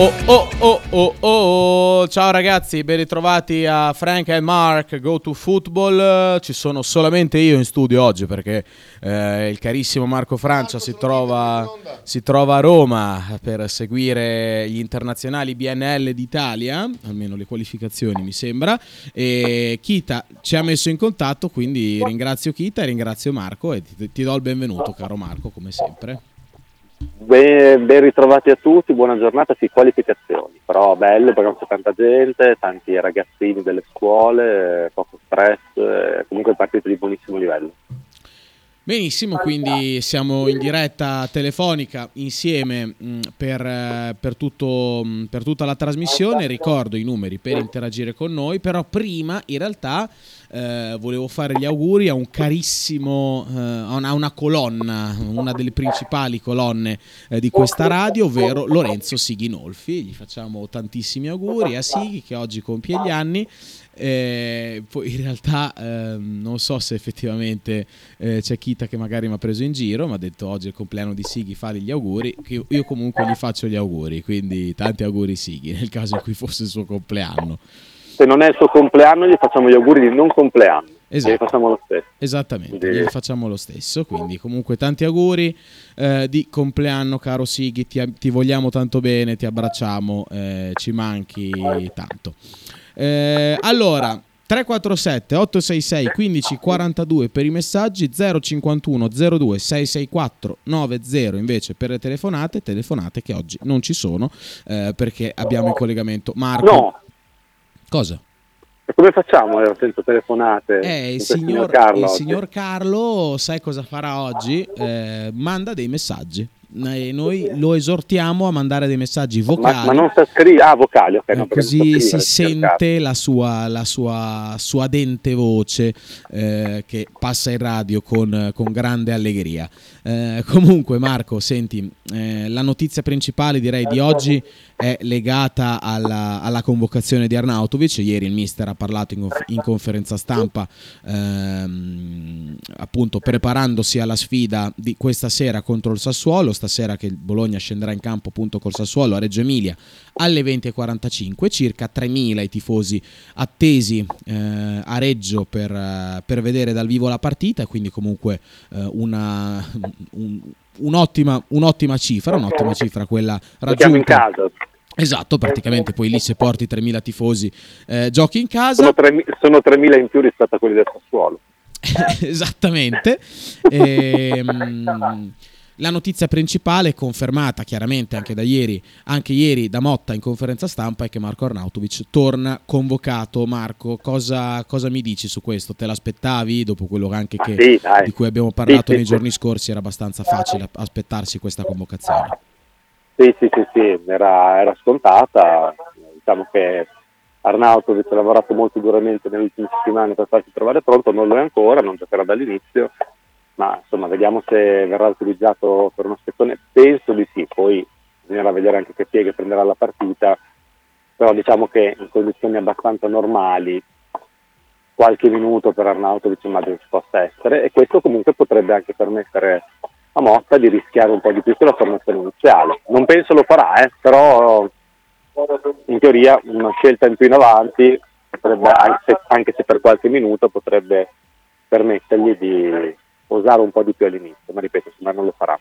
Oh oh oh oh oh Ciao ragazzi, ben ritrovati a Frank and Mark Go to Football. Ci sono solamente io in studio oggi perché eh, il carissimo Marco Francia si trova, si trova a Roma per seguire gli internazionali BNL d'Italia Almeno le qualificazioni mi sembra. E Kita ci ha messo in contatto quindi ringrazio Kita e ringrazio Marco E ti, ti do il benvenuto caro Marco come sempre Ben, ben, ritrovati a tutti, buona giornata, sì, qualificazioni, però bello perché c'è tanta gente, tanti ragazzini delle scuole, poco stress, comunque partite di buonissimo livello. Benissimo, quindi siamo in diretta telefonica insieme mh, per, per, tutto, mh, per, tutta la trasmissione, ricordo i numeri per interagire con noi, però prima in realtà eh, volevo fare gli auguri a un carissimo, eh, a, una, a, una, colonna, una delle principali colonne eh, di questa radio, ovvero Lorenzo Sighinolfi, gli facciamo tantissimi auguri a Sighi che oggi compie gli anni eh, poi in realtà eh, non so se effettivamente eh, c'è Kita che magari mi ha preso in giro, mi ha detto oggi è il compleanno di Sighi, fare gli auguri, che io comunque gli faccio gli auguri, quindi tanti auguri Sighi nel caso in cui fosse il suo compleanno. Se non è il suo compleanno gli facciamo gli auguri di non compleanno. Esatto. Gli facciamo lo stesso. Esattamente, gli facciamo lo stesso. Quindi, comunque, tanti auguri eh, di compleanno, caro Sighi. Ti, ti, vogliamo tanto bene, ti abbracciamo, eh, ci manchi tanto. Eh, allora, 347 866 1542 per i messaggi 051 02 664 90 invece per le telefonate telefonate che oggi non ci sono eh, perché abbiamo in collegamento Marco no cosa? E come facciamo senza telefonate? Eh, il, signor, signor Carlo, il signor Carlo, sai cosa farà oggi? Eh, manda dei messaggi e noi lo esortiamo a mandare dei messaggi vocali. Ma, ma non sa scrivere, ah, vocali, ok. No, così si sente la sua, la sua suadente voce eh, che passa in radio con, con grande allegria. Eh, comunque, Marco, senti, eh, la notizia principale direi di oggi è legata alla, alla, convocazione di Arnautovic. Ieri il mister ha parlato in, in conferenza stampa, ehm, appunto preparandosi alla sfida di questa sera contro il Sassuolo. Stasera che il Bologna scenderà in campo appunto col Sassuolo a Reggio Emilia alle 20.45. Circa 3.000 i tifosi attesi eh, a Reggio per, per, vedere dal vivo la partita. Quindi, comunque, eh, una. Un, un'ottima, un'ottima cifra, un'ottima cifra quella raggiunta. in casa. Esatto, praticamente poi lì se porti 3.000 tifosi eh, giochi in casa. Sono, 3, sono 3.000 in più rispetto a quelli del Sassuolo. Esattamente. e, ehm, la notizia principale, confermata chiaramente anche da ieri, anche ieri da Motta in conferenza stampa, è che Marco Arnautovic torna convocato. Marco, cosa, cosa mi dici su questo? Te l'aspettavi dopo quello anche che, sì, di cui abbiamo parlato sì, nei sì, giorni scorsi? Era abbastanza facile aspettarsi questa convocazione. Sì, sì, sì, sì. Era, era scontata. Diciamo che Arnautovic ha lavorato molto duramente nelle ultime settimane per farsi trovare pronto, non lo è ancora, non giocherà dall'inizio ma insomma vediamo se verrà utilizzato per uno spettone, penso di sì, poi bisognerà vedere anche che pieghe prenderà la partita, però diciamo che in condizioni abbastanza normali qualche minuto per Arnautovic immagino ci possa essere. E questo comunque potrebbe anche permettere a Motta di rischiare un po' di più sulla formazione iniziale. Non penso lo farà, eh, però in teoria una scelta in più in avanti, potrebbe, anche se per qualche minuto, potrebbe permettergli di, osare un po' di più all'inizio, ma ripeto, ma non lo farà.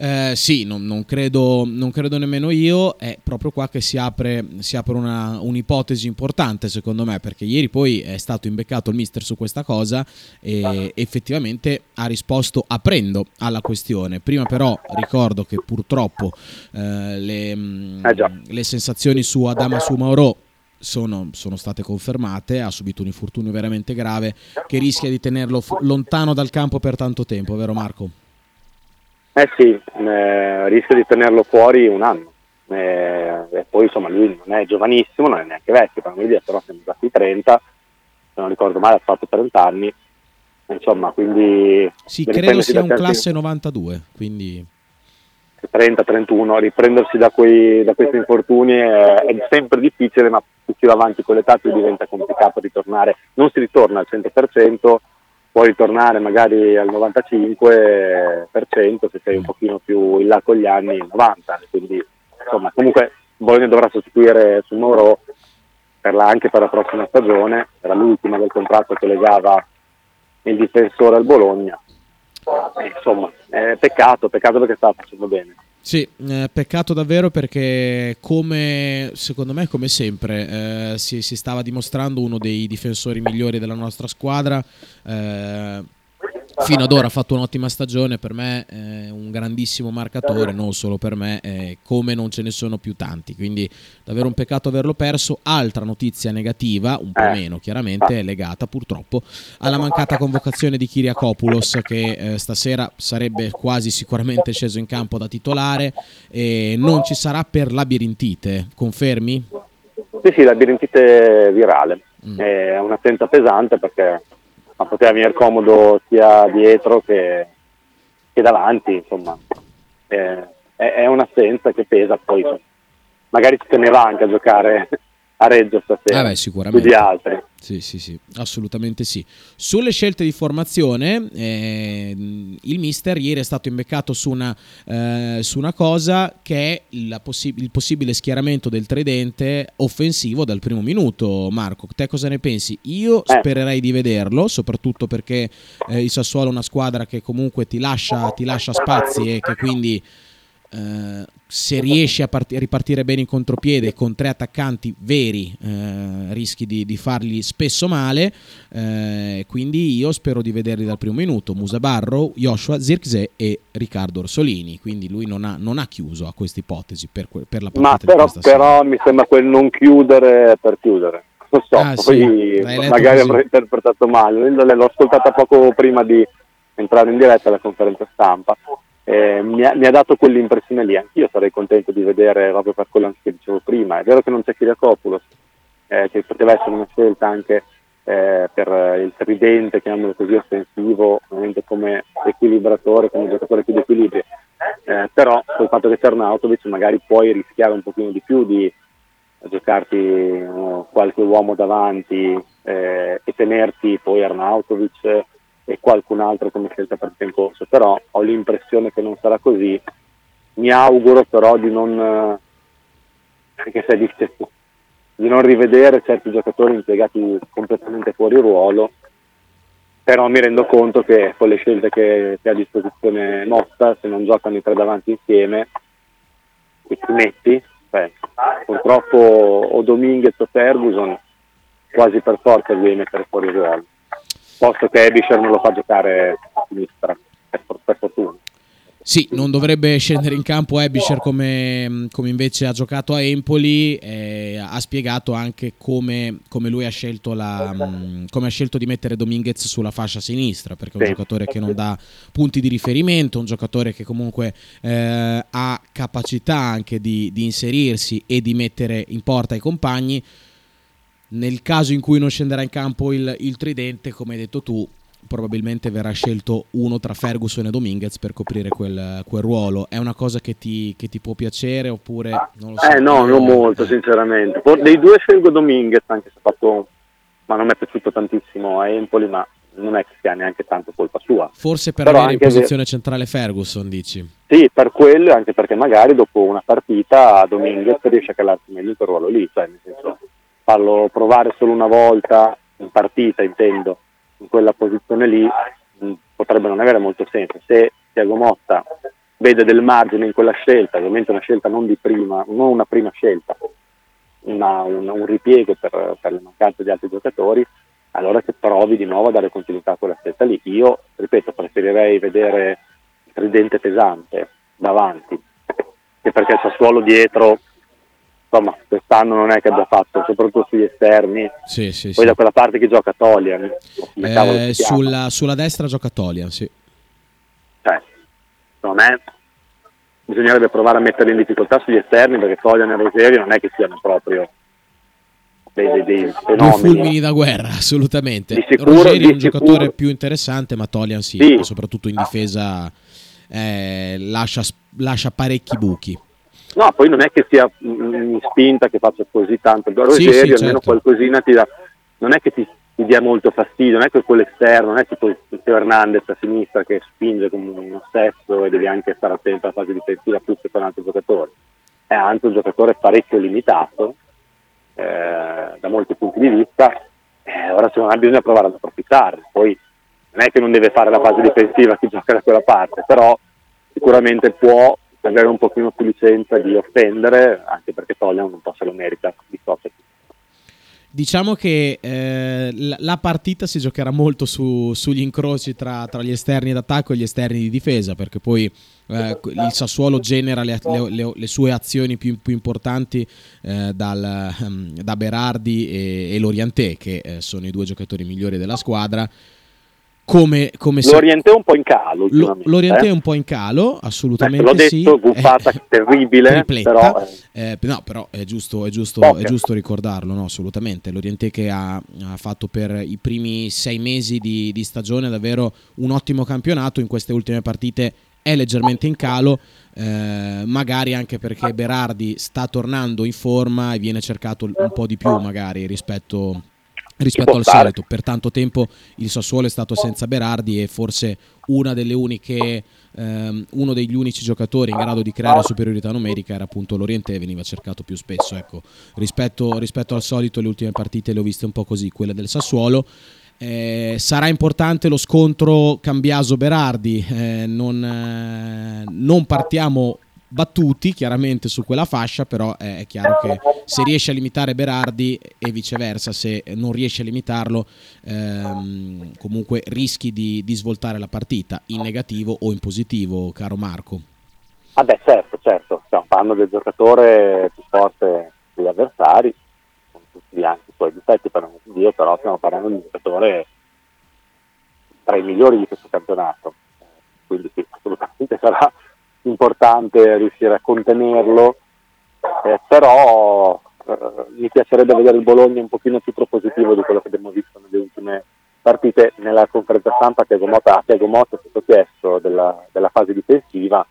Eh, sì, non, non, credo, non, credo, nemmeno io, è proprio qua che si apre, si apre una, un'ipotesi importante secondo me, perché ieri poi è stato imbeccato il mister su questa cosa e effettivamente ha risposto aprendo alla questione. Prima però ricordo che purtroppo eh, le, eh le sensazioni su Adama su Mauro sono, sono, state confermate, ha subito un infortunio veramente grave che rischia di tenerlo f- lontano dal campo per tanto tempo, vero Marco? Eh sì, eh, rischia di tenerlo fuori un anno. Eh, e poi insomma lui non è giovanissimo, non è neanche vecchio, per dire, però siamo già i 30, se non ricordo male ha fatto 30 anni, insomma, quindi... Sì, credo sia un classe 92, quindi... 30-31, riprendersi da, quei, da, questi infortuni è, è, sempre difficile, ma più avanti con l'età più diventa complicato ritornare. Non si ritorna al 100%, puoi ritornare magari al 95% se sei un pochino più in là con gli anni, il 90%. Quindi, insomma, comunque Bologna dovrà sostituire su Moro per la, anche per la prossima stagione, era l'ultima del contratto che legava il difensore al Bologna. Eh, insomma, eh, peccato, peccato perché stava facendo bene. Sì, eh, peccato davvero perché come secondo me come sempre eh, si, si, stava dimostrando uno dei difensori migliori della nostra squadra. Fino ad ora ha fatto un'ottima stagione, per me è un grandissimo marcatore, non solo per me, come non ce ne sono più tanti, quindi davvero un peccato averlo perso. Altra notizia negativa, un po' eh. meno chiaramente, è legata purtroppo alla mancata convocazione di Kiriakopoulos che eh, stasera sarebbe quasi sicuramente sceso in campo da titolare e non ci sarà per labirintite, confermi? Sì, sì, labirintite virale. Mm. È un'assenza pesante perché ma poteva venire comodo sia dietro che, che davanti, insomma. Eh, è, è, un'assenza che pesa, poi magari ci teneva anche a giocare a Reggio stasera. Ah beh. Più di altri. Sì, sì, sì, assolutamente sì. Sulle scelte di formazione, eh, il mister ieri è stato imbeccato su una, eh, su una cosa che è possi- il possibile schieramento del tridente offensivo dal primo minuto. Marco, te cosa ne pensi? Io eh. spererei di vederlo, soprattutto perché eh, il Sassuolo è una squadra che comunque ti lascia, ti lascia spazi e che quindi eh, se riesci a, part- ripartire bene in contropiede con tre attaccanti veri eh, rischi di, di, fargli spesso male eh, quindi io spero di vederli dal primo minuto Musa Barrow, Joshua Zirkzee e Riccardo Orsolini. Quindi lui non ha, non ha chiuso a questa ipotesi per, que- per la partita ma però, però mi sembra quel non chiudere per chiudere. Non so, ah, poi sì. magari avrei interpretato male. L'ho ascoltata poco prima di entrare in diretta alla conferenza stampa eh, mi, ha, mi, ha, dato quell'impressione lì. Anch'io sarei contento di vedere proprio per quello che dicevo prima. È vero che non c'è Kiriakopoulos, eh, che poteva essere una scelta anche eh, per il tridente, chiamiamolo così, offensivo, ovviamente come equilibratore, come giocatore più di equilibrio. Eh, però col fatto che c'è Arnautovic magari puoi rischiare un pochino di più di giocarti uh, qualche uomo davanti eh, e tenerti poi Arnautovic e qualcun altro come scelta partita in corso, però ho l'impressione che non sarà così, mi auguro però di non, anche se è di non rivedere certi giocatori impiegati completamente fuori ruolo, però mi rendo conto che con le scelte che, che ha a disposizione Motta, se non giocano i tre davanti insieme, e ti metti, cioè, purtroppo o Dominguez o Ferguson quasi per forza devi mettere fuori ruolo posto che Ebisher non lo fa giocare a sinistra, per, fortuna. Sì, non dovrebbe scendere in campo Ebisher come, come, invece ha giocato a Empoli, eh, ha spiegato anche come, come lui ha scelto, la, come ha scelto, di mettere Dominguez sulla fascia sinistra, perché è un sì. giocatore che non dà punti di riferimento, un giocatore che comunque eh, ha capacità anche di, di inserirsi e di mettere in porta i compagni nel caso in cui non scenderà in campo il, il tridente, come hai detto tu, probabilmente verrà scelto uno tra Ferguson e Dominguez per coprire quel, quel ruolo. È una cosa che ti, che ti, può piacere oppure non lo so? Eh no, non molto sinceramente. Dei due scelgo Dominguez, anche se ha fatto, ma non mi è piaciuto tantissimo a Empoli, ma non è che sia neanche tanto colpa sua. Forse per Però avere in posizione che... centrale Ferguson, dici? Sì, per quello, anche perché magari dopo una partita Dominguez riesce a calarsi meglio quel ruolo lì, cioè nel senso farlo provare solo una volta in partita, intendo, in quella posizione lì, mm, potrebbe non avere molto senso. Se Tiago Motta vede del margine in quella scelta, ovviamente una scelta non di prima, non una prima scelta, una, una, un ripiego per, per le mancanze di altri giocatori, allora che provi di nuovo a dare continuità a quella scelta lì. Io, ripeto, preferirei vedere il tridente pesante davanti, che perché il Sassuolo dietro insomma quest'anno non è che abbia fatto, soprattutto sugli esterni. Sì, sì, Poi sì. da quella parte che gioca Tolian. Eh, sulla, sulla, destra gioca Tolian, sì. Cioè, secondo me bisognerebbe provare a metterli in difficoltà sugli esterni perché Tolian e Roseri non è che siano proprio dei, dei fenomeni. Due fulmini da guerra, assolutamente. Di sicuro, Ruggeri è un giocatore più interessante, ma Tolian sì, sì. soprattutto in difesa eh, lascia, lascia parecchi buchi. No, poi non è che sia in spinta che faccia così tanto. Ruggeri sì, sì, almeno certo. qualcosina ti dà. Non è che ti, ti, dia molto fastidio, non è che quello esterno, non è tipo Teo Hernandez a sinistra che spinge come uno stesso e devi anche stare attento alla fase difensiva più che con altri giocatori. È anche un giocatore parecchio limitato eh, da molti punti di vista. Eh, ora secondo me bisogna provare ad approfittare. Poi non è che non deve fare la fase difensiva chi gioca da quella parte, però sicuramente può avere un pochino più licenza di offendere, anche perché Tolian un po' se lo merita di Soccer. Diciamo che eh, la partita si giocherà molto su, sugli incroci tra, tra, gli esterni d'attacco e gli esterni di difesa, perché poi eh, il Sassuolo genera le, le, le sue azioni più, più importanti eh, dal, um, da Berardi e, e Lorientè, che eh, sono i due giocatori migliori della squadra come, come L'Oriente è un po' in calo. L'Oriente eh? è un po' in calo, assolutamente l'ho detto, sì. buffata eh, terribile, però... Eh, no, però è giusto, è giusto, è giusto ricordarlo, no, assolutamente. L'Oriente che ha, ha, fatto per i primi sei mesi di, di stagione davvero un ottimo campionato, in queste ultime partite è leggermente in calo, eh, magari anche perché Berardi sta tornando in forma e viene cercato un po' di più magari rispetto rispetto al stare. solito. Per tanto tempo il Sassuolo è stato senza Berardi e forse una delle uniche, ehm, uno degli unici giocatori in grado di creare superiorità numerica era appunto l'Oriente e veniva cercato più spesso. Ecco, rispetto, rispetto, al solito le ultime partite le ho viste un po' così, quelle del Sassuolo. Eh, sarà importante lo scontro Cambiaso-Berardi, eh, non, eh, non partiamo battuti chiaramente su quella fascia, però è chiaro che se riesce a limitare Berardi e viceversa, se non riesce a limitarlo, ehm, comunque rischi di, di, svoltare la partita in negativo o in positivo, caro Marco. Ah certo, certo, stiamo parlando del giocatore più forte degli avversari, con tutti anche i suoi difetti, per non però stiamo parlando di un giocatore tra i migliori di questo campionato, quindi sì, assolutamente sarà importante riuscire a contenerlo, eh, però eh, mi piacerebbe vedere il Bologna un pochino più propositivo di quello che abbiamo visto nelle ultime partite. Nella conferenza stampa Tiago Motta, a Tiago Motta è stato chiesto della, della, fase difensiva, ha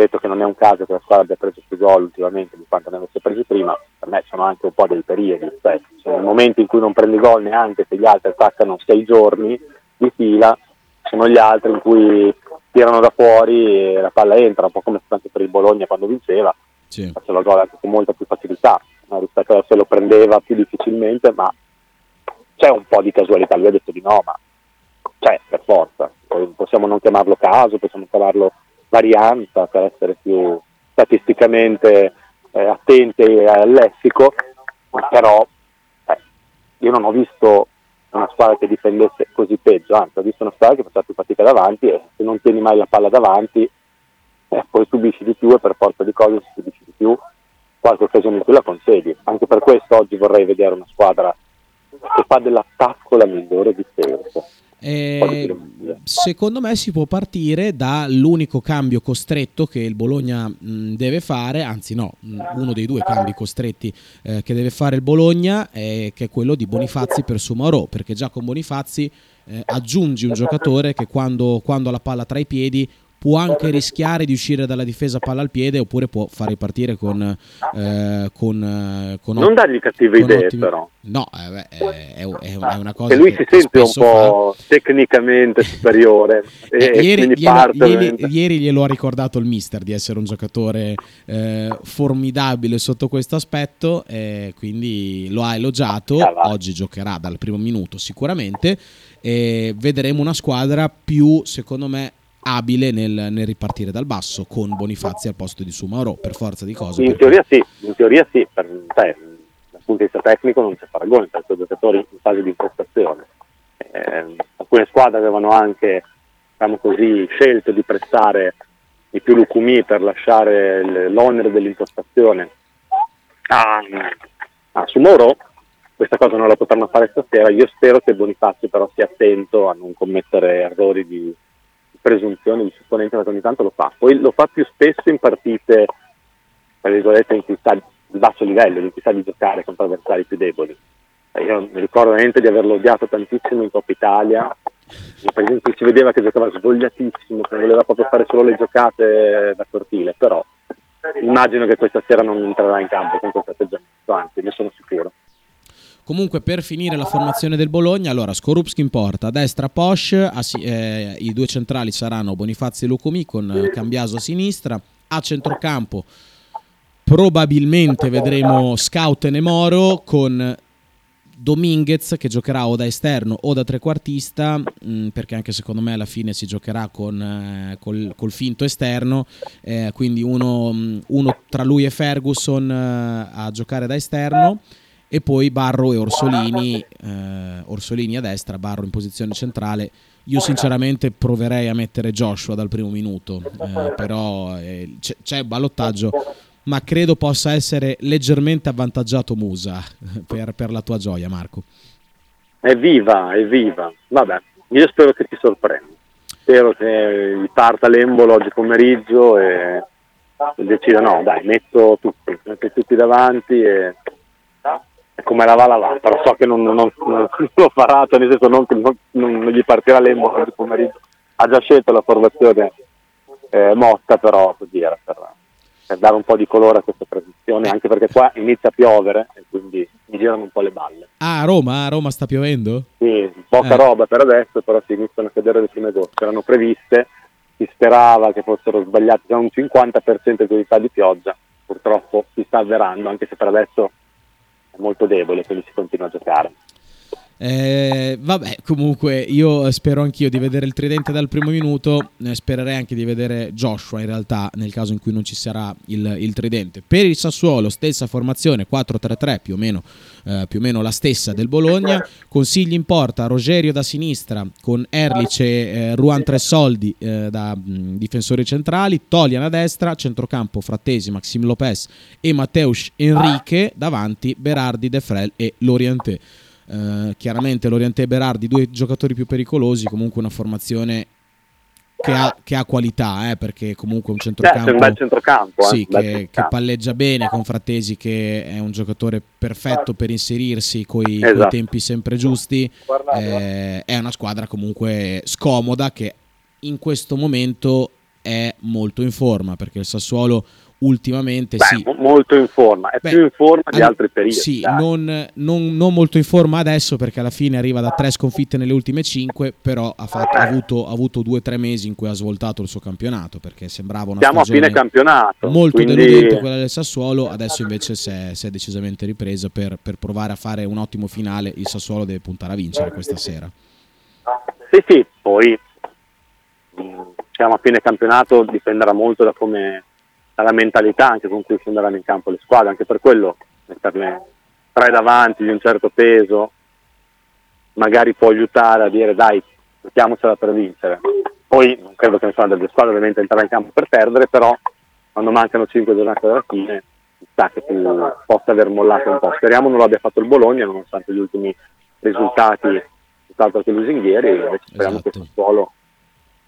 detto che non è un caso che la squadra abbia preso più gol ultimamente di quanto ne avesse presi prima, per me sono anche un po' dei periodi, cioè, sono momenti in cui non prendi gol neanche se gli altri attaccano sei giorni di fila, sono gli altri in cui tirano da fuori e la palla entra, un po' come anche per il Bologna quando vinceva, sì. faceva gol anche con molta più facilità rispetto a se lo prendeva più difficilmente, ma c'è un po' di casualità, lui ha detto di no, ma c'è per forza, possiamo non chiamarlo caso, possiamo chiamarlo varianza per essere più statisticamente eh, attenti al lessico, però eh, io non ho visto squadra che difendesse così peggio, anzi ho visto una squadra che faceva più fatica davanti e se non tieni mai la palla davanti eh, poi subisci di più e per forza di cose se subisci di più qualche occasione in più la concedi. Anche per questo oggi vorrei vedere una squadra che fa dell'attacco la migliore difesa. Eh, secondo me si può partire dall'unico cambio costretto che il Bologna mh, deve fare, anzi no, mh, uno dei due cambi costretti eh, che deve fare il Bologna è che è quello di Bonifazzi per Sumarò, perché già con Bonifazzi eh, aggiungi un giocatore che quando, quando ha la palla tra i piedi può anche rischiare di uscire dalla difesa palla al piede oppure può far ripartire con, eh, con, eh, con non dargli cattive idee ottimi... però. No eh, beh, è, è, è, una cosa che lui si sente un po' fa. tecnicamente superiore. Eh, ieri, glielo, ieri, ieri, glielo ha ricordato il mister di essere un giocatore eh, formidabile sotto questo aspetto quindi lo ha elogiato. Ah, oggi giocherà dal primo minuto sicuramente e vedremo una squadra più secondo me abile nel, nel, ripartire dal basso con Bonifazzi al posto di Sumauro per forza di cose. In perché... teoria sì, in teoria sì, per, cioè, dal punto di vista tecnico non c'è paragone tra i due giocatori in fase di impostazione. Eh, alcune squadre avevano anche diciamo così, scelto di prestare i più lucumi per lasciare l'onere dell'impostazione a, a Sumoro, questa cosa non la potranno fare stasera, io spero che Bonifazzi però sia attento a non commettere errori di, presunzione di supponente perché ogni tanto lo fa, poi lo fa più spesso in partite tra virgolette in cui sta di basso livello, in cui sa di giocare contro avversari più deboli. io mi ricordo veramente di averlo odiato tantissimo in Coppa Italia, in cui si vedeva che giocava svogliatissimo, che voleva proprio fare solo le giocate da cortile, però immagino che questa sera non entrerà in campo con questo atteggiamento, anzi ne sono sicuro. Comunque per finire la formazione del Bologna, allora Skorupski in porta, a destra Posch, a eh, i due centrali saranno Bonifazzi e Lucumi con eh, Cambiaso a sinistra, a centrocampo probabilmente vedremo Scout e Nemoro con Dominguez che giocherà o da esterno o da trequartista mh, mm, perché anche secondo me alla fine si giocherà con, eh, col, col, finto esterno. Eh, quindi uno, mm, uno, tra lui e Ferguson eh, a giocare da esterno e poi Barro e Orsolini eh, Orsolini a destra, Barro in posizione centrale io sinceramente proverei a mettere Joshua dal primo minuto eh, però eh, c'è, c'è ballottaggio ma credo possa essere leggermente avvantaggiato Musa per, per la tua gioia, Marco. Evviva, evviva. Vabbè, io spero che ti sorprenda. Spero che parta l'embolo oggi pomeriggio e decida no, dai, metto tutti, metto tutti davanti e, e come la va la va, però so che non, non, non, lo farà, cioè nel senso non, non, gli partirà l'embolo oggi pomeriggio. Ha già scelto la formazione eh, Motta, però così era per per dare un po' di colore a questa trasmissione, anche perché qua inizia a piovere e quindi mi girano un po' le balle. Ah, a Roma? A Roma sta piovendo? Sì, poca eh. roba per adesso, però si iniziano a cadere le prime gocce, erano previste, si sperava che fossero sbagliate, c'è un 50% di probabilità di pioggia, purtroppo si sta avverando, anche se per adesso molto debole, quindi si continua a giocare. Eh, vabbè, comunque io spero anch'io di vedere il tridente dal primo minuto, eh, spererei anche di vedere Joshua in realtà nel caso in cui non ci sarà il, il tridente. Per il Sassuolo stessa formazione 4-3-3 più o, meno, eh, più o meno la stessa del Bologna, consigli in porta Rogerio da sinistra con Erlice eh, Ruan Tresoldi eh, da mh, difensori centrali, Tolian a destra, centrocampo Frattesi, Maxim Lopez e Matteus Enrique davanti Berardi, De Frel e Lorienté. Eh, chiaramente Loriente e Berardi, due giocatori più pericolosi, comunque una formazione che ha, che ha qualità, eh, perché comunque un centrocampo, un bel centrocampo eh, sì, bel che, centrocampo. che, palleggia bene con Frattesi che è un giocatore perfetto per inserirsi con i esatto. tempi sempre giusti, eh, è una squadra comunque scomoda che in questo momento è molto in forma perché il Sassuolo ultimamente Beh, sì. molto in forma, è Beh, più in forma di altri periodi. Sì, non, non, non, molto in forma adesso perché alla fine arriva da tre sconfitte nelle ultime cinque, però ha, fatto, ha, avuto, ha avuto, due o tre mesi in cui ha svoltato il suo campionato perché sembrava una Siamo a fine campionato. Molto quindi... deludente quella del Sassuolo, adesso invece si è, si è decisamente ripresa per, per provare a fare un ottimo finale, il Sassuolo deve puntare a vincere questa sera. Sì, sì, poi mm, siamo a fine campionato, dipenderà molto da come dalla mentalità anche con cui scenderanno in campo le squadre, anche per quello metterle tre davanti di un certo peso magari può aiutare a dire dai, mettiamocela per vincere. Poi non credo che nessuna delle squadre ovviamente entrerà in campo per perdere, però quando mancano cinque giornate dalla fine sa che possa aver mollato un po'. Speriamo non lo abbia fatto il Bologna nonostante gli ultimi risultati, tutt'altro che lusinghieri, invece speriamo esatto. che il suolo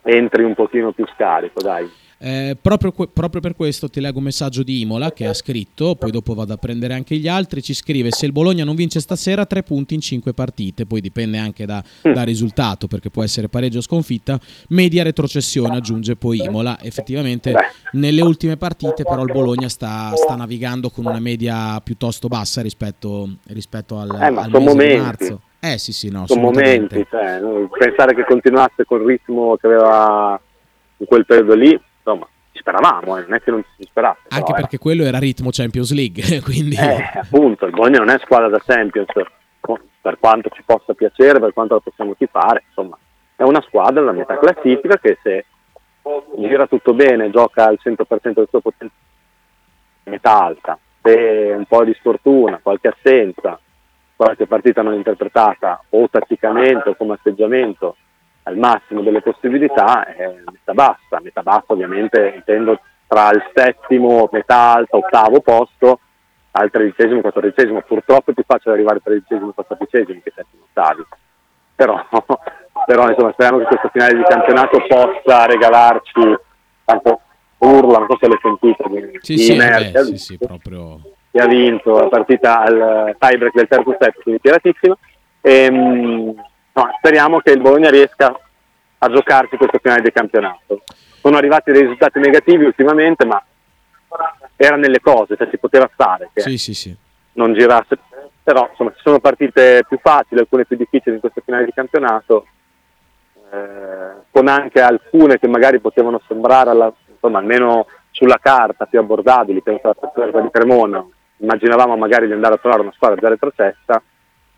entri un pochino più scarico, dai. Eh, proprio, proprio, per questo ti leggo un messaggio di Imola che ha scritto, poi dopo vado a prendere anche gli altri, ci scrive se il Bologna non vince stasera tre punti in cinque partite, poi dipende anche da, mm. da risultato perché può essere pareggio o sconfitta, media retrocessione aggiunge poi Imola, effettivamente nelle ultime partite però il Bologna sta, sta navigando con una media piuttosto bassa rispetto, rispetto al, eh, al mese momenti. di marzo. Eh sì sì no, sono momenti, cioè, pensare che continuasse col ritmo che aveva in quel periodo lì insomma, ci speravamo, eh, non è che non ci sperasse. Anche però, perché eh. quello era ritmo Champions League, quindi... Eh, appunto, il Bologna non è squadra da Champions, per quanto ci possa piacere, per quanto la possiamo tifare, insomma, è una squadra della metà classifica che se gira tutto bene, gioca al 100% del suo potenziale, metà alta, se un po' di sfortuna, qualche assenza, qualche partita non interpretata o tatticamente o come atteggiamento al massimo delle possibilità è metà bassa, metà bassa ovviamente intendo tra il settimo, metà alta, ottavo posto al tredicesimo, quattordicesimo, purtroppo è più facile arrivare al tredicesimo, quattordicesimo che settimo, ottavi, però, però insomma speriamo che questo finale di campionato possa regalarci tanto urla, non so se sentite, di, sì, di sì, inerzia, sì, sì, proprio... che ha vinto la partita al tiebreak del terzo set, quindi tiratissima. E, ehm, no, speriamo che il Bologna riesca a giocarsi questo finale di campionato. Sono arrivati dei risultati negativi ultimamente, ma era nelle cose, cioè si poteva stare che sì, sì, sì. non girasse. Però insomma ci sono partite più facili, alcune più difficili in questo finale di campionato, eh, con anche alcune che magari potevano sembrare alla, insomma, almeno sulla carta più abbordabili, penso alla partita di Cremona, immaginavamo magari di andare a trovare una squadra già retrocessa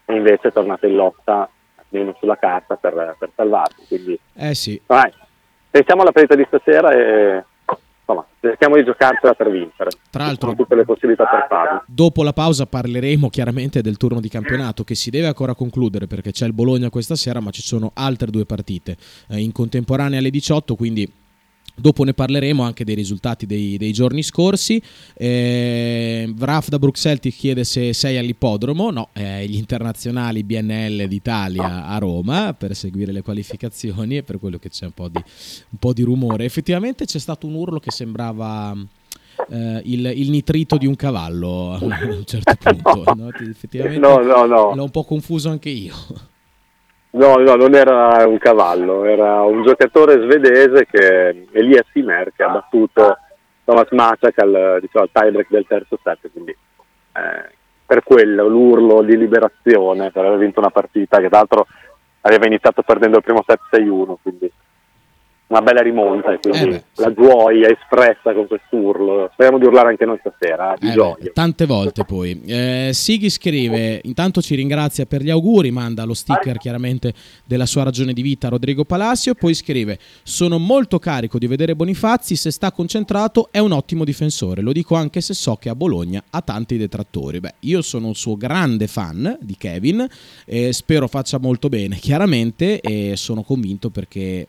e invece è tornata in lotta almeno sulla carta per, per salvarsi. Quindi, eh sì. Vai, pensiamo alla partita di stasera e insomma, cerchiamo di giocarcela per vincere. Tra l'altro, tutte le possibilità per farlo. Dopo la pausa parleremo chiaramente del turno di campionato che si deve ancora concludere perché c'è il Bologna questa sera, ma ci sono altre due partite eh, in contemporanea alle 18, quindi Dopo ne parleremo anche dei risultati dei, dei giorni scorsi. Eh, Vraf da Bruxelles ti chiede se sei all'ippodromo. No, eh, gli internazionali BNL d'Italia a Roma per seguire le qualificazioni e per quello che c'è un po' di, un po di rumore. Effettivamente c'è stato un urlo che sembrava eh, il, il, nitrito di un cavallo a un certo punto. No, Effettivamente no, no, no. l'ho un po' confuso anche io. No, no, non era un cavallo, era un giocatore svedese che Elias Simer che ha battuto Thomas Macak al, diciamo, al tiebreak del terzo set, quindi eh, per quello l'urlo di liberazione per aver vinto una partita che tra l'altro aveva iniziato perdendo il primo set 6-1, quindi una bella rimonta e quindi eh la gioia espressa con quest'urlo. Speriamo di urlare anche noi stasera, eh, eh. Beh, tante volte poi. Eh, Sighi scrive, intanto ci ringrazia per gli auguri, manda lo sticker chiaramente della sua ragione di vita a Rodrigo Palacio, poi scrive, sono molto carico di vedere Bonifazzi, se sta concentrato è un ottimo difensore, lo dico anche se so che a Bologna ha tanti detrattori. Beh, io sono un suo grande fan di Kevin, spero faccia molto bene chiaramente e sono convinto perché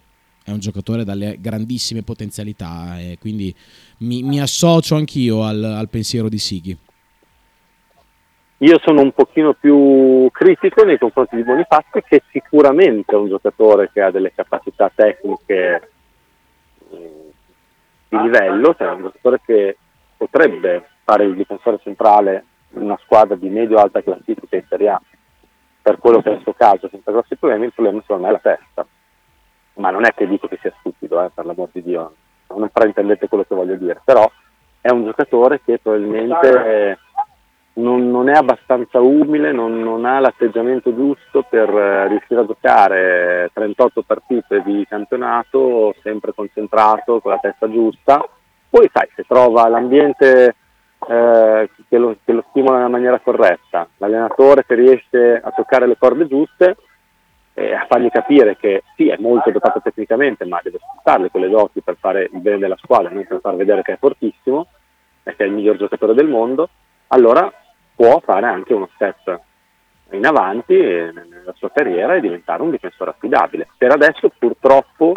è un giocatore dalle grandissime potenzialità e quindi mi, mi associo anch'io al, al, pensiero di Sighi. Io sono un pochino più critico nei confronti di Bonifazzi che sicuramente è un giocatore che ha delle capacità tecniche mm, di livello, cioè un giocatore che potrebbe fare il difensore centrale in una squadra di medio-alta classifica in Serie A per quello che è il suo caso senza grossi problemi, il problema secondo me è la testa ma non è che dico che sia stupido, eh, per l'amor di Dio, non fraintendete quello che voglio dire, però è un giocatore che probabilmente non, non è abbastanza umile, non, non, ha l'atteggiamento giusto per eh, riuscire a giocare 38 partite di campionato, sempre concentrato, con la testa giusta. Poi sai, se trova l'ambiente eh, che, lo, che lo stimola nella maniera corretta, l'allenatore che riesce a toccare le corde giuste, eh, a fargli capire che sì, è molto dotato tecnicamente, ma deve sfruttarle quelle doti per fare il bene della squadra, non per far vedere che è fortissimo e che è il miglior giocatore del mondo, allora può fare anche uno step in avanti nella sua carriera e diventare un difensore affidabile. Per adesso purtroppo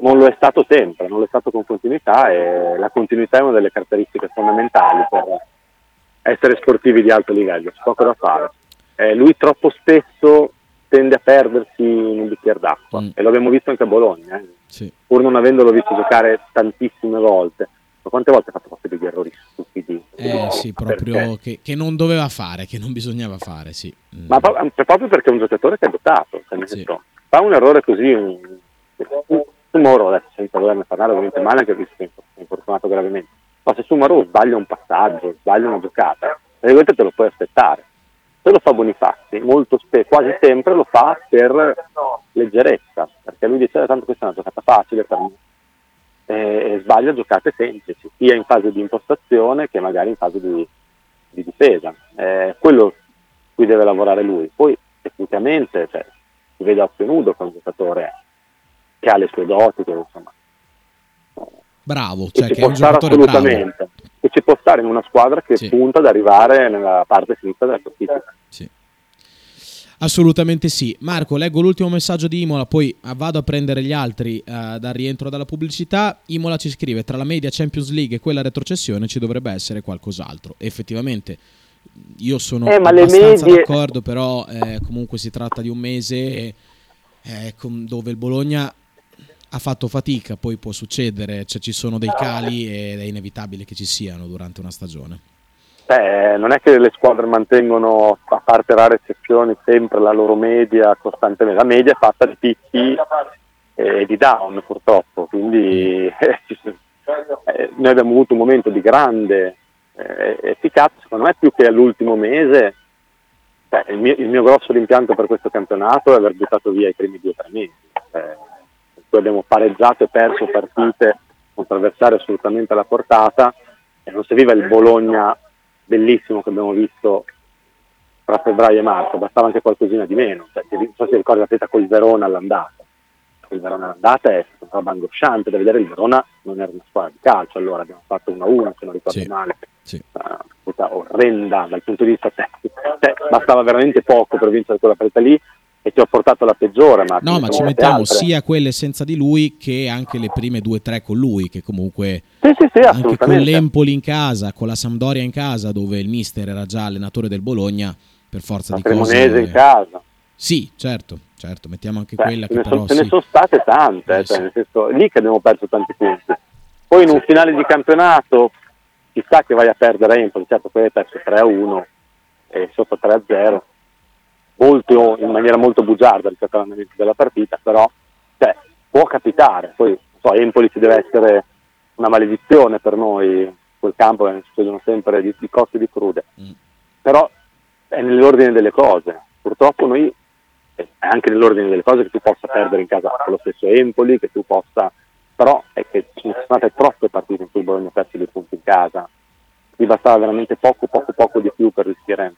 non lo è stato sempre, non lo è stato con continuità e la continuità è una delle caratteristiche fondamentali per essere sportivi di alto livello, c'è poco da fare. Eh, lui troppo spesso tende a perdersi in un bicchiere d'acqua mm. e l'abbiamo visto anche a Bologna, eh. sì. pur non avendolo visto giocare tantissime volte. Ma quante volte ha fatto proprio degli errori stupidi? Eh sì, proprio che, che, non doveva fare, che non bisognava fare, sì. Mm. Ma proprio perché è un giocatore che è dotato, cioè sì. fa un errore così, un, un, su Moro adesso senza volerne parlare ovviamente male anche visto che è infortunato gravemente, ma se su Moro sbaglia un passaggio, sbaglia una giocata, praticamente te lo puoi aspettare se lo fa Bonifazzi, molto spesso, quasi sempre lo fa per leggerezza, perché lui dice eh, tanto questa è una giocata facile per me. E, e sbaglia giocate semplici, sia in fase di impostazione che magari in fase di, di difesa. È quello cui deve lavorare lui. Poi tecnicamente cioè, si vede a occhio nudo che un giocatore che ha le sue doti, che insomma bravo, cioè che, che è un giocatore assolutamente. Bravo. E ci può stare in una squadra che sì. punta ad arrivare nella parte sinistra della classifica. Sì. Assolutamente sì. Marco, leggo l'ultimo messaggio di Imola, poi vado a prendere gli altri uh, dal rientro dalla pubblicità. Imola ci scrive: tra la media Champions League e quella retrocessione ci dovrebbe essere qualcos'altro. Effettivamente, io sono eh, abbastanza medie... d'accordo, però eh, comunque si tratta di un mese eh, dove il Bologna ha fatto fatica, poi può succedere, cioè ci sono dei cali ed è inevitabile che ci siano durante una stagione. cioè, non è che le squadre mantengono, a parte rare eccezioni, sempre la loro media costantemente. La media è fatta di picchi e di down purtroppo, quindi eh, noi abbiamo avuto un momento di grande eh, efficacia, secondo me più che all'ultimo mese. Cioè, il, mio, il, mio, grosso rimpianto per questo campionato è aver buttato via i primi due o tre mesi. Eh, poi abbiamo pareggiato e perso partite contro avversari assolutamente alla portata e non serviva il Bologna bellissimo che abbiamo visto tra febbraio e marzo, bastava anche qualcosina di meno. Cioè, non so se ricordi la partita col Verona all'andata. Il Verona all'andata è stata una roba angosciante da vedere, il Verona non era una squadra di calcio, allora abbiamo fatto 1-1 se non ricordo sì, male, sì. una orrenda dal punto di vista tecnico. Cioè, bastava veramente poco per vincere quella partita lì e ti ho portato la peggiore. Ma no, ma ci mettiamo altre. sia quelle senza di lui che anche le prime due o tre con lui, che comunque sì, sì, sì, anche con l'Empoli in casa, con la Sampdoria in casa, dove il mister era già allenatore del Bologna, per forza la di Cremonese cose. in casa. Sì, certo, certo, mettiamo anche Beh, quella che ne però so, Ce ne sono state tante, eh, cioè, nel senso, lì che abbiamo perso tanti punti. Poi in un finale di campionato ci sta che vai a perdere Empoli, certo poi hai perso 3-1 e sotto 3-0 molto, in maniera molto bugiarda rispetto all'andamento della partita, però cioè, può capitare. Poi so, Empoli ci deve essere una maledizione per noi, quel campo ne succedono sempre di, di coste di crude, mm. però è nell'ordine delle cose. Purtroppo noi è anche nell'ordine delle cose che tu possa perdere in casa lo stesso Empoli, che tu possa, però è che ci sono state troppe partite in cui Bologna ha perso dei punti in casa, mi bastava veramente poco, poco, poco di più per rischiare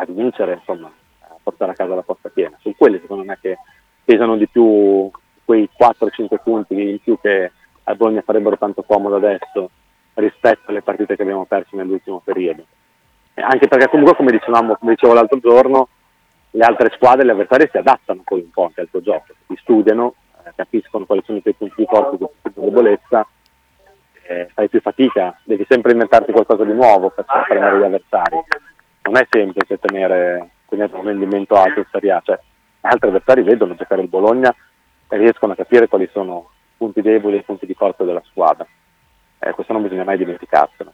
a vincere, insomma, a portare a casa la posta piena. Sono quelli secondo me che pesano di più quei 4-5 punti in più che a Bologna farebbero tanto comodo adesso rispetto alle partite che abbiamo perso nell'ultimo periodo. E anche perché comunque come dicevamo, come dicevo l'altro giorno, le altre squadre, le avversarie si adattano poi un po' anche al tuo gioco, ti studiano, eh, capiscono quali sono i tuoi punti di forza e i tuoi debolezza, eh, fai più fatica, devi sempre inventarti qualcosa di nuovo per fermare gli avversari non è semplice tenere, tenere un rendimento alto in Serie A, cioè, altri avversari vedono giocare il Bologna e riescono a capire quali sono i punti deboli e i punti di forza della squadra. Eh, questo non bisogna mai dimenticarselo.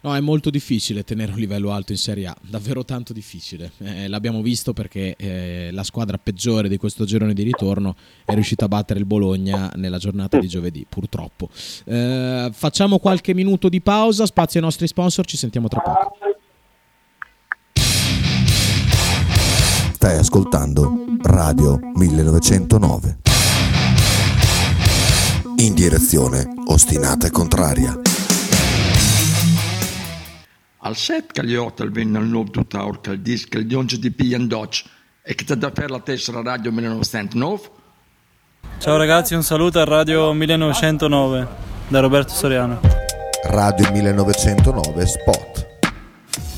No, è molto difficile tenere un livello alto in Serie A, davvero tanto difficile. Eh, l'abbiamo visto perché eh, la squadra peggiore di questo girone di ritorno è riuscita a battere il Bologna nella giornata di giovedì, purtroppo. Eh, facciamo qualche minuto di pausa, spazio ai nostri sponsor, ci sentiamo tra poco. Stai ascoltando Radio 1909. In direzione ostinata e contraria. Al set che gli hotel venne al nuovo tuttaur che il disco il dionge di Pian Dodge e che ti da per la tessera Radio 1909. Ciao ragazzi, un saluto a Radio 1909 da Roberto Soriano. Radio 1909 Spot.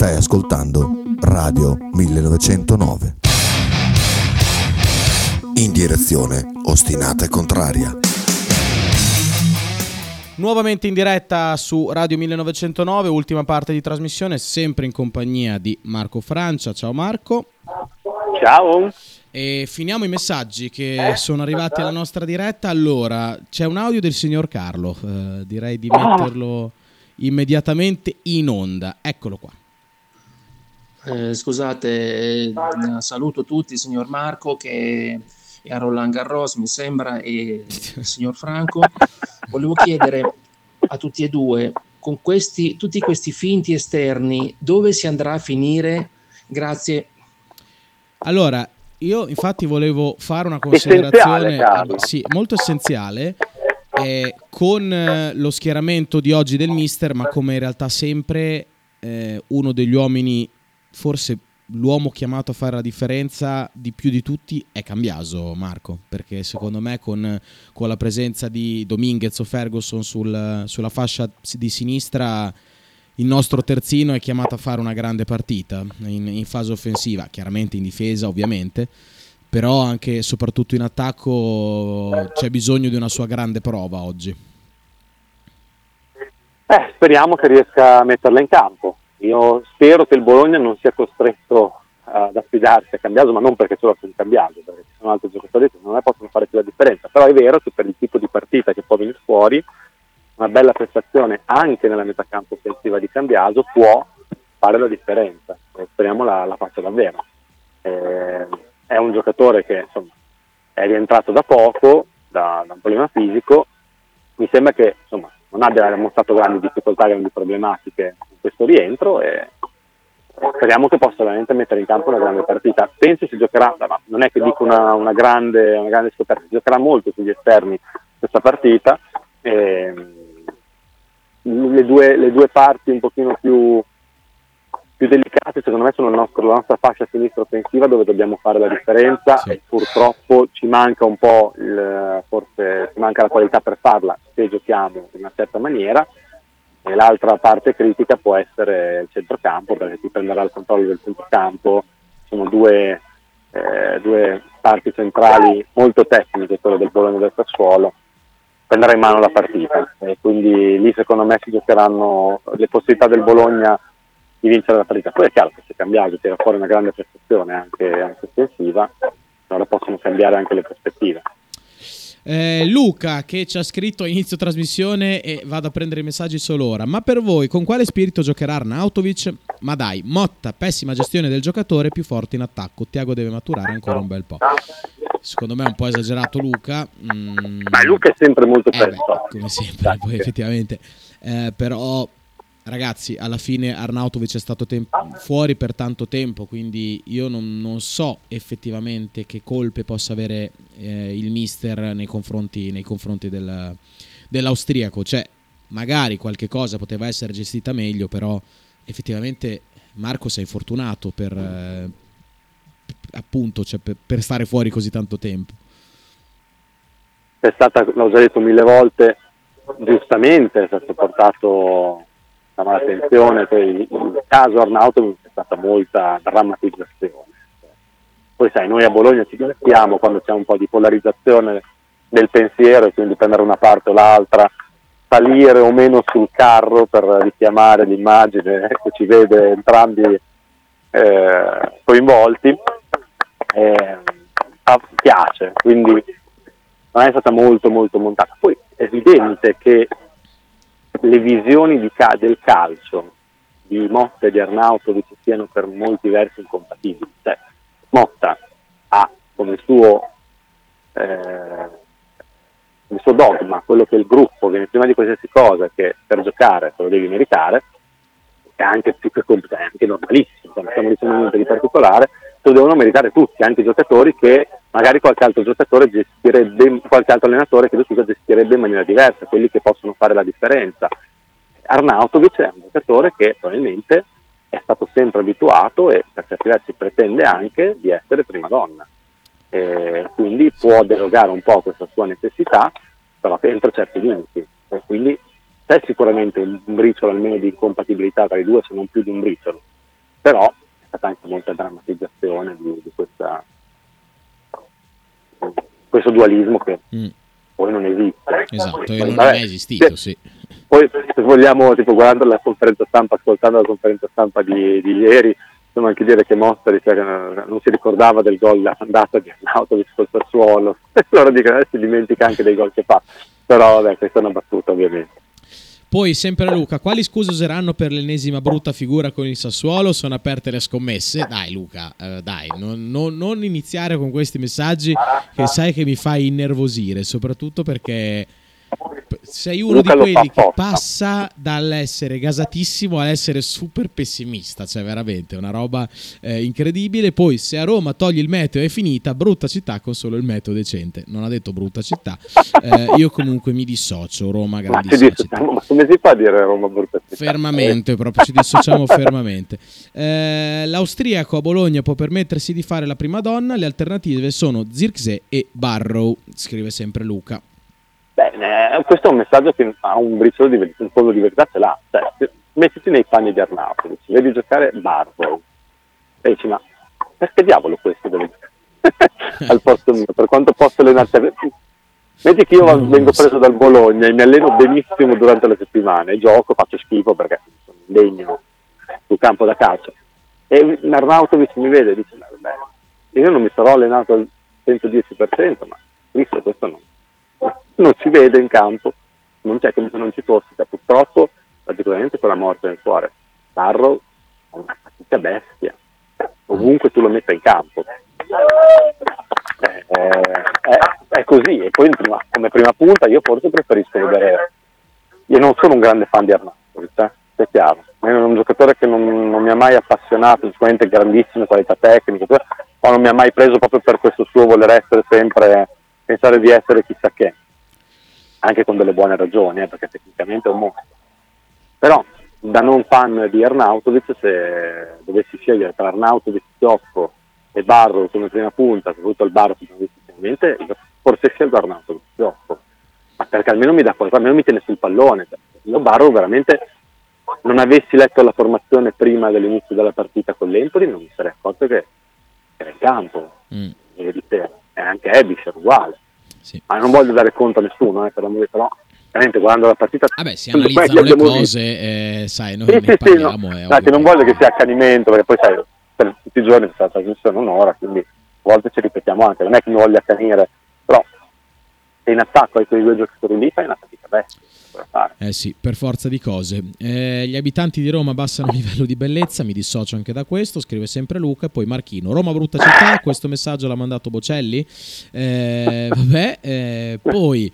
Stai ascoltando Radio 1909. In direzione ostinata e contraria. Nuovamente in diretta su Radio 1909, ultima parte di trasmissione, sempre in compagnia di Marco Francia. Ciao Marco. Ciao. E finiamo i messaggi che sono arrivati alla nostra diretta. Allora, c'è un audio del signor Carlo, eh, direi di metterlo immediatamente in onda. Eccolo qua. Eh, scusate, eh, saluto tutti, signor Marco che è a Roland Garros, mi sembra, e il signor Franco. Volevo chiedere a tutti e due, con questi, tutti questi finti esterni, dove si andrà a finire? Grazie. Allora, io infatti volevo fare una considerazione Carlo. sì, molto essenziale eh, con eh, lo schieramento di oggi del mister, ma come in realtà sempre eh, uno degli uomini, forse l'uomo chiamato a fare la differenza di più di tutti è Cambiaso, Marco, perché secondo me con, con la presenza di Dominguez o Ferguson sul- sulla fascia di sinistra il nostro terzino è chiamato a fare una grande partita in, in fase offensiva, chiaramente in difesa ovviamente, però anche e soprattutto in attacco c'è bisogno di una sua grande prova oggi. Eh, speriamo che riesca a metterla in campo. Io spero che il Bologna non sia costretto ad affidarsi a Cambiaso, ma non perché l'ho sul Cambiaso, perché ci sono altri giocatori che secondo me possono fare più la differenza. Però è vero che per il tipo di partita che può venire fuori, una bella prestazione anche nella metà campo offensiva di Cambiaso può fare la differenza. E speriamo la, la faccia davvero. Eh, è un giocatore che insomma, è rientrato da poco, da, da un problema fisico. Mi sembra che insomma, non abbia mostrato grandi difficoltà, grandi problematiche questo rientro e speriamo che possa veramente mettere in campo una grande partita. Penso si giocherà, ma non è che dico una, una grande, una grande scoperta, si giocherà molto sugli esterni questa partita. E, le, due, le due parti un pochino più, più delicate secondo me sono nostro- la nostra fascia sinistra offensiva dove dobbiamo fare la differenza Sì. e purtroppo ci manca un po' il, forse ci manca la qualità per farla se giochiamo in una certa maniera e l'altra parte critica può essere il centrocampo perché si prenderà il controllo del centrocampo sono due, eh, due parti centrali molto tecniche quelle del Bologna e del Sassuolo prenderà in mano la partita. E quindi lì secondo me si giocheranno le possibilità del Bologna di vincere la partita. Poi è chiaro che se Cambiaso tira fuori una grande prestazione anche, anche offensiva allora possono cambiare anche le prospettive Eh, Luca che ci ha scritto a inizio trasmissione e vado a prendere i messaggi solo ora. Ma per voi con quale spirito giocherà Arnautovic? Ma dai, Motta, pessima gestione del giocatore, più forte in attacco. Tiago deve maturare ancora un bel po'. Secondo me è un po' esagerato Luca. Mm, ma Luca è sempre molto eh beh, come sempre, poi effettivamente. Eh, però, ragazzi, alla fine Arnautovic è stato tem- fuori per tanto tempo, quindi io non, non so effettivamente che colpe possa avere eh, il mister nei confronti, nei confronti del- dell'austriaco. Cioè, magari qualche cosa poteva essere gestita meglio, però effettivamente Marco sei fortunato per... eh, appunto, cioè, per, per stare fuori così tanto tempo. è stata, l'ho già detto mille volte, giustamente è stato portato diciamo, l'attenzione per il, caso Arnautovic è stata molta drammatizzazione. Poi sai, noi a Bologna ci divertiamo quando c'è un po' di polarizzazione del pensiero quindi prendere una parte o l'altra, salire o meno sul carro per richiamare l'immagine che ci vede entrambi eh, coinvolti. Eh, piace, quindi non è stata molto molto montata. Poi è evidente che le visioni di, del calcio di Motta e di Arnautovic siano per molti versi incompatibili. Cioè, Motta ha come suo, eh, il suo dogma, quello che il gruppo viene prima di qualsiasi cosa, che per giocare te lo devi meritare, è anche più che competente, è anche normalissimo, non stiamo dicendo niente di particolare, lo devono meritare tutti, anche i giocatori che magari qualche altro giocatore gestirebbe, qualche altro allenatore che scusa, gestirebbe in maniera diversa, quelli che possono fare la differenza. Arnautovic è un giocatore che probabilmente è stato sempre abituato e per certi versi pretende anche di essere prima donna. E quindi può derogare un po' questa sua necessità, però entro certi limiti. E quindi c'è sicuramente un briciolo almeno di incompatibilità tra i due, se non più di un briciolo. Però stata anche molta drammatizzazione di, di questa, questo dualismo che mm. poi non esiste. Esatto, poi, non vabbè, è esistito, sì. Poi se vogliamo, tipo guardando la conferenza stampa, ascoltando la conferenza stampa di, di ieri, possiamo anche dire che Mostari cioè, non si ricordava del gol andata di Arnautovic col Sassuolo, loro dicono che si dimentica anche dei gol che fa, però vabbè, questa è una battuta ovviamente. Poi, sempre Luca, quali scuse useranno per l'ennesima brutta figura con il Sassuolo? Sono aperte le scommesse? Dai, Luca, eh, dai, non, non, non, iniziare con questi messaggi che sai che mi fai innervosire, soprattutto perché sei uno Luca di quelli che passa dall'essere gasatissimo all'essere super pessimista, cioè veramente una roba eh, incredibile. Poi se a Roma togli il meteo è finita, brutta città con solo il meteo decente. Non ha detto brutta città, eh, io comunque mi dissocio, Roma grandissima città. Ma come si fa a dire Roma brutta città? Fermamente, proprio ci dissociamo fermamente. Eh, l'austriaco a Bologna può permettersi di fare la prima donna, le alternative sono Zirkzee e Barrow, scrive sempre Luca. Bene, questo è un messaggio che ha un briciolo di un fondo di verità ce l'ha. Cioè, mettiti nei panni di Arnautovic, vedi giocare Barrow e dici ma perché diavolo questo deve al posto mio? Per quanto posso allenarsi Vedi che io vengo preso dal Bologna e mi alleno benissimo durante la settimana e gioco, faccio schifo perché sono indegno sul campo da calcio. E Arnautovic mi vede e dice, beh, io non mi sarò allenato al 110%, ma Cristo questo non, non si vede in campo, non c'è come se non ci fosse, cioè, purtroppo, particolarmente con la morte nel cuore. Barrow è una fatica bestia, ovunque tu lo metta in campo. Eh, è, è, così, e poi prima, come prima punta io forse preferisco vedere, io non sono un grande fan di Arnautovic, eh? è chiaro, è un giocatore che non, non mi ha mai appassionato, sicuramente grandissime qualità tecniche, ma non mi ha mai preso proprio per questo suo voler essere sempre, pensare di essere chissà che anche con delle buone ragioni, eh, perché tecnicamente è un mostro. Però da non fan di Arnautovic, se dovessi scegliere tra Arnautovic, Chiocco e Barro come prima punta, soprattutto il Barro sicuramente, forse scelgo Arnautovic, Chiocco, ma perché almeno mi dà qualcosa, almeno mi tiene sul pallone. Io Barro veramente non avessi letto la formazione prima dell'inizio della partita con l'Empoli non mi sarei accorto che era in campo mm. E anche Ebisher uguale sì. Ma non voglio dare conto a nessuno, eh, per l'amore, però veramente guardando la partita... Vabbè, si analizzano le cose, eh, sai, noi sì, ne sì, parliamo. Sì, no. Dai, non voglio che sia accanimento, perché poi sai, per tutti i giorni questa la trasmissione un'ora, quindi a volte ci ripetiamo anche, non è che mi voglia accanire, però se in attacco ai quei due giocatori lì fai una fatica bestia. Eh sì, per forza di cose. Eh, gli abitanti di Roma abbassano il livello di bellezza, mi dissocio anche da questo, scrive sempre Luca, e poi Marchino. Roma brutta città, questo messaggio l'ha mandato Bocelli. Eh, vabbè, eh, poi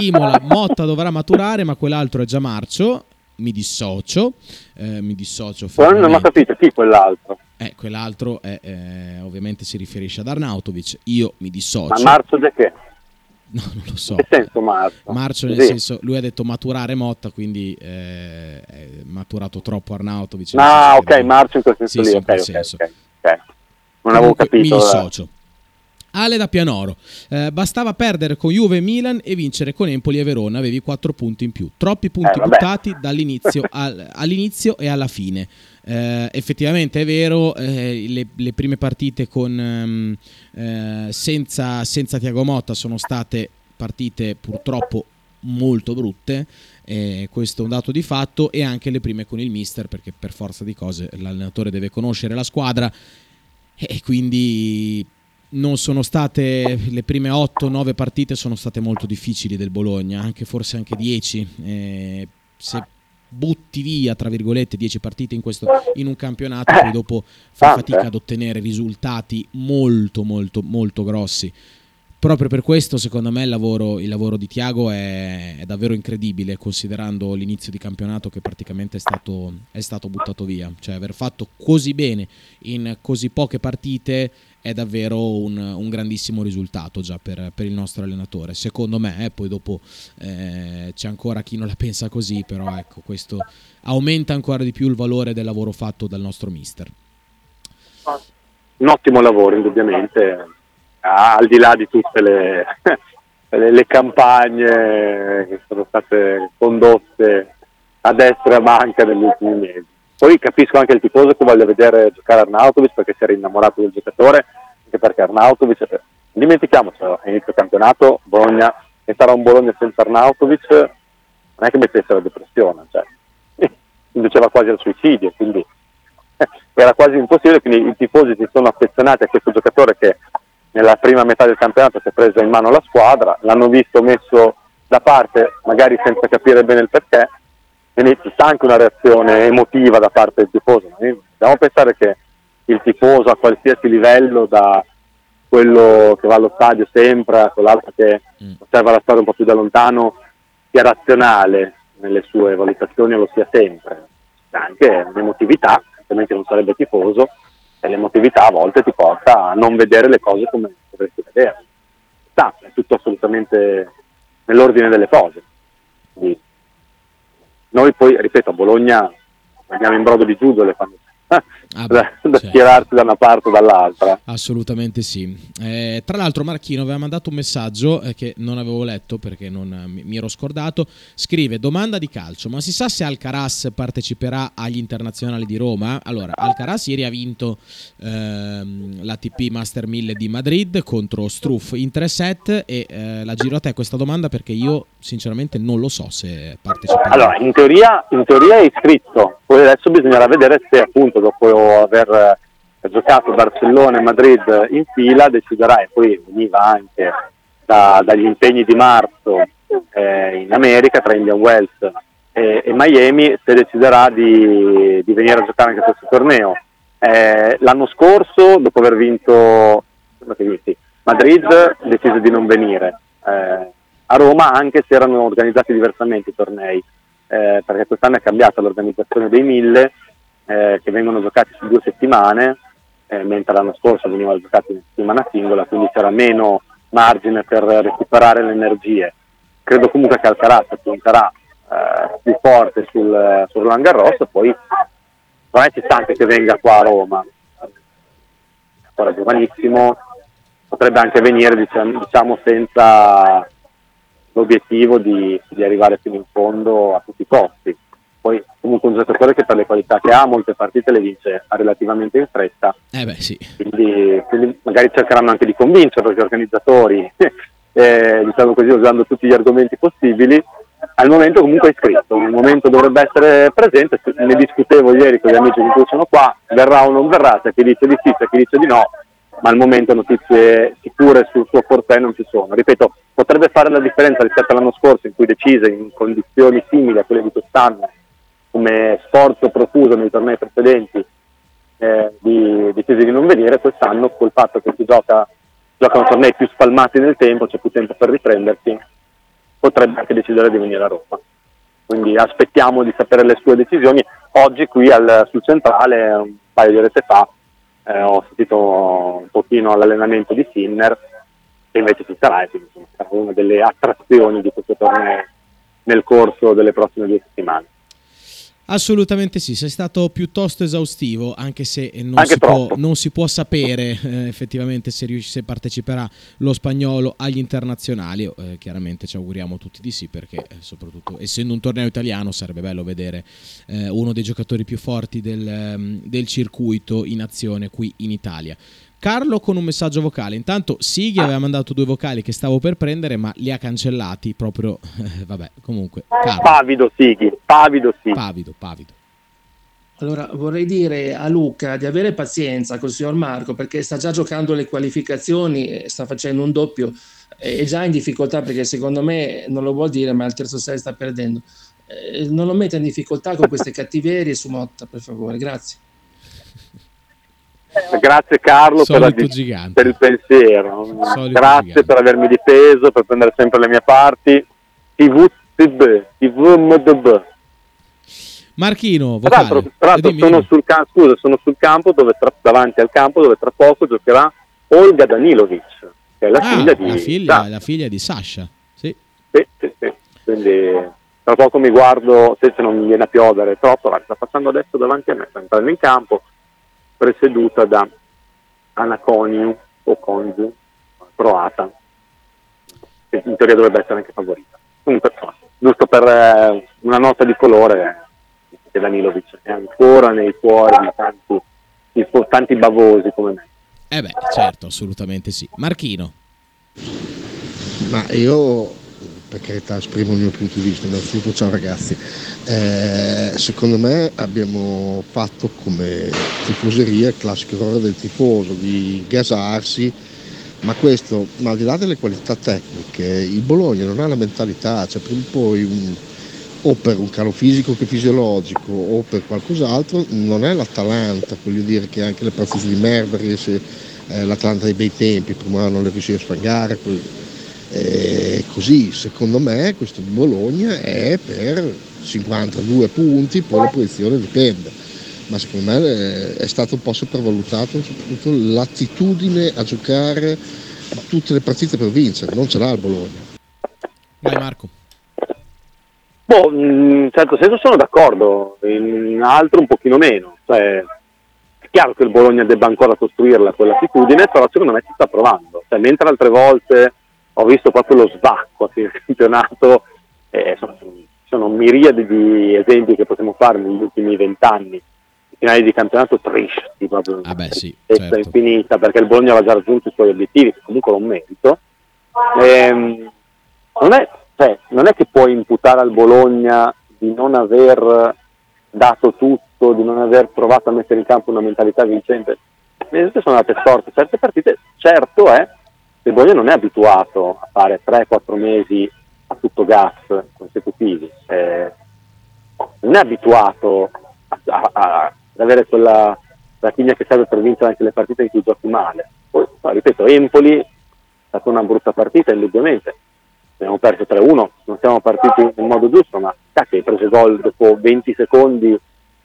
Imola, Motta dovrà maturare, ma quell'altro è già marcio. Mi dissocio, eh, mi dissocio. Non ho capito chi quell'altro. Eh, quell'altro è, eh, ovviamente si riferisce ad Arnautovic. Io mi dissocio. Ma marzo di che? No, non lo so. Che senso marzo? Marcio nel sì. senso, lui ha detto maturare Motta, quindi eh, è maturato troppo Arnautovic. Ah, ok, marzo in quel senso sì, lì, sì, ok, okay, okay, ok. Non avevo capito. Mi dissocio. Ale da Pianoro, eh, bastava perdere con Juve e Milan e vincere con Empoli e Verona, avevi 4 punti in più. Troppi punti Eh, buttati dall'inizio al- all'inizio e alla fine. Eh, effettivamente è vero, eh, le, le prime partite con, ehm, eh, senza, senza Tiago Motta sono state partite purtroppo molto brutte, eh, questo è un dato di fatto, e anche le prime con il mister, perché per forza di cose l'allenatore deve conoscere la squadra e quindi non sono state le prime 8-9 partite sono state molto difficili del Bologna, anche forse anche 10. Eh, se butti via, tra virgolette, 10 partite in, questo, in un campionato, poi dopo fai Tante. fatica ad ottenere risultati molto, molto, molto grossi. Proprio per questo, secondo me, il lavoro, il lavoro di Tiago è, è davvero incredibile, considerando l'inizio di campionato che praticamente è stato, è stato buttato via. Cioè, aver fatto così bene in così poche partite è davvero un, un grandissimo risultato già per, per il nostro allenatore. Secondo me, eh, poi dopo eh, c'è ancora chi non la pensa così, però ecco, questo aumenta ancora di più il valore del lavoro fatto dal nostro mister. un ottimo lavoro indubbiamente, al di là di tutte le- le campagne che sono state condotte a destra e a manca negli ultimi mesi. Poi capisco anche il tifoso che voglia vedere giocare Arnautovic perché si era innamorato del giocatore, anche perché Arnautovic, eh, dimentichiamocelo, a inizio campionato Bologna, e sarà un Bologna senza Arnautovic, non è che mettesse la depressione, cioè, induceva quasi al suicidio, quindi era quasi impossibile, quindi i tifosi si sono affezionati a questo giocatore che nella prima metà del campionato si è preso in mano la squadra, l'hanno visto messo da parte, magari senza capire bene il perché, sta anche una reazione emotiva da parte del tifoso. Noi Dobbiamo pensare che il tifoso a qualsiasi livello, da quello che va allo stadio sempre a quell'altro che Mm. osserva la storia un po' più da lontano, sia razionale nelle sue valutazioni lo sia sempre. C'è anche un'emotività, altrimenti non sarebbe tifoso, e l'emotività a volte ti porta a non vedere le cose come dovresti vedere. Sta, è tutto assolutamente nell'ordine delle cose. Quindi noi poi, ripeto, a Bologna andiamo in brodo di giugole quando Ah, da, beh, da schierarsi da una parte o dall'altra. Assolutamente sì. Eh, tra l'altro Marchino aveva mandato un messaggio eh, che non avevo letto perché non, eh, mi, mi ero scordato. Scrive domanda di calcio, ma si sa se Alcaraz parteciperà agli internazionali di Roma? Allora, Alcaraz ieri ha vinto ehm, l'ATP Master 1000 di Madrid contro Struff in 3 set e eh, la giro a te questa domanda perché io sinceramente non lo so se parteciperà. Allora, in teoria, in teoria è iscritto, poi adesso bisognerà vedere se appunto dopo aver eh, giocato Barcellona e Madrid in fila deciderà e poi veniva anche da- dagli impegni di marzo eh, in America tra Indian Wells e, e Miami se deciderà di, di venire a giocare anche questo torneo. Eh, l'anno scorso, dopo aver vinto Madrid, decise di non venire. Eh, a Roma, anche se erano organizzati diversamente i tornei, eh, perché quest'anno è cambiata l'organizzazione dei mille, eh, che vengono giocati su due settimane, eh, mentre l'anno scorso venivano giocati in settimana singola, quindi c'era meno margine per recuperare le energie. Credo comunque che Alcaraz punterà eh, più forte sul, sul Roland Garros, poi secondo me ci sta che venga qua a Roma, è ancora giovanissimo, potrebbe anche venire diciamo, diciamo, senza l'obiettivo di, di arrivare fino in fondo a tutti i costi. Poi comunque un giocatore che per le qualità che ha molte partite le vince relativamente in fretta, Eh beh sì, quindi, quindi magari cercheranno anche di convincerlo gli organizzatori, eh, diciamo così, usando tutti gli argomenti possibili. Al momento comunque è iscritto, al momento dovrebbe essere presente, ne discutevo ieri con gli amici cui sono qua, verrà o non verrà, c'è chi dice di sì, c'è chi dice di no, ma al momento notizie sicure sul suo forte non ci sono. Ripeto, potrebbe fare la differenza rispetto all'anno scorso in cui decise in condizioni simili a quelle di quest'anno, come sforzo profuso nei tornei precedenti, eh, di, decise di non venire, quest'anno col fatto che si gioca, giocano tornei più spalmati nel tempo, c'è più tempo per riprendersi, potrebbe anche decidere di venire a Roma. Quindi aspettiamo di sapere le sue decisioni. Oggi qui al- sul centrale, un paio di orette fa, eh, ho sentito un pochino all'allenamento di Sinner, che invece ci sarà, e quindi sarà una delle attrazioni di questo torneo nel corso delle prossime due settimane. Assolutamente sì, sei stato piuttosto esaustivo, anche se non, anche si, può, non si, può, sapere eh, effettivamente se, rius- se, parteciperà lo spagnolo agli internazionali. Eh, chiaramente ci auguriamo tutti di sì, perché eh, soprattutto essendo un torneo italiano sarebbe bello vedere eh, uno dei giocatori più forti del, um, del circuito in azione qui in Italia. Carlo con un messaggio vocale. Intanto Sighi aveva mandato due vocali che stavo per prendere, ma li ha cancellati proprio. vabbè, comunque. Carlo. Pavido Sighi, pavido Sighi. Pavido, pavido. Allora, vorrei dire a Luca di avere pazienza col signor Marco perché sta già giocando le qualificazioni, sta facendo un doppio, è già in difficoltà perché secondo me non lo vuol dire, ma al terzo set sta perdendo. Eh, non lo metta in difficoltà con queste cattiverie su Motta, per favore, grazie. Grazie Carlo per, la, per, il pensiero, Solito grazie gigante. per avermi difeso, per prendere sempre le mie parti. TVTB, TVMDB. Marchino. Tra l'altro, tra l'altro sono, sul campo, scusa, sono sul campo dove tra, davanti al campo dove tra poco giocherà Olga Danilovic, che è la, ah, figlia, di la, figlia, la figlia di Sasha. Sì. Sì, sì, sì. Quindi tra poco mi guardo, se non mi viene a piovere troppo, la sta passando adesso davanti a me, sta entrando in campo presieduta da Anaconiu o Congiu, croata, che in teoria dovrebbe essere anche favorita. Comunque, giusto per eh, una nota di colore, che Danilovic è ancora nei cuori di tanti, di tanti bavosi come me. Eh beh, certo, assolutamente sì. Marchino. Ma io per carità esprimo il mio punto di vista, innanzitutto. Ciao ragazzi, eh, secondo me abbiamo fatto come tifoseria il classico errore del tifoso di gasarsi, ma questo, ma al di là delle qualità tecniche, il Bologna non ha la mentalità, cioè prima o poi un, o per un calo fisico che fisiologico o per qualcos'altro, non è l'Atalanta, voglio dire che anche le partite di Merveris, eh, l'Atalanta dei bei tempi, prima non le riusciva a sfangare, eh, così secondo me questo di Bologna è per 52 punti, poi la posizione dipende, ma secondo me eh, è stato un po' sopravvalutato soprattutto l'attitudine a giocare tutte le partite per vincere, non ce l'ha il Bologna. Vai Marco. Boh, in certo senso sono d'accordo, in altro un pochino meno. Cioè, è chiaro che il Bologna debba ancora costruirla quell'attitudine, però secondo me ci sta provando. Cioè, mentre altre volte ho visto proprio lo svacco del campionato, eh, sono, sono miriadi di esempi che possiamo fare negli ultimi vent'anni, finali di campionato tristi, proprio ah beh, sì, certo. infinita, perché il Bologna aveva già raggiunto i suoi obiettivi, che comunque non merito. Ehm, non, è, cioè, non è che puoi imputare al Bologna di non aver dato tutto, di non aver provato a mettere in campo una mentalità vincente. Le sono andate storte, certe partite, certo è, il Bologna non è abituato a fare 3-4 mesi a tutto gas consecutivi, eh, non è abituato a, a, a, ad avere quella ratigna che serve per vincere anche le partite in cui giochi male. Poi, ripeto, Empoli è stata una brutta partita, indubbiamente. Abbiamo perso 3-1, non siamo partiti nel modo giusto, ma cacchio, hai preso gol dopo 20 secondi,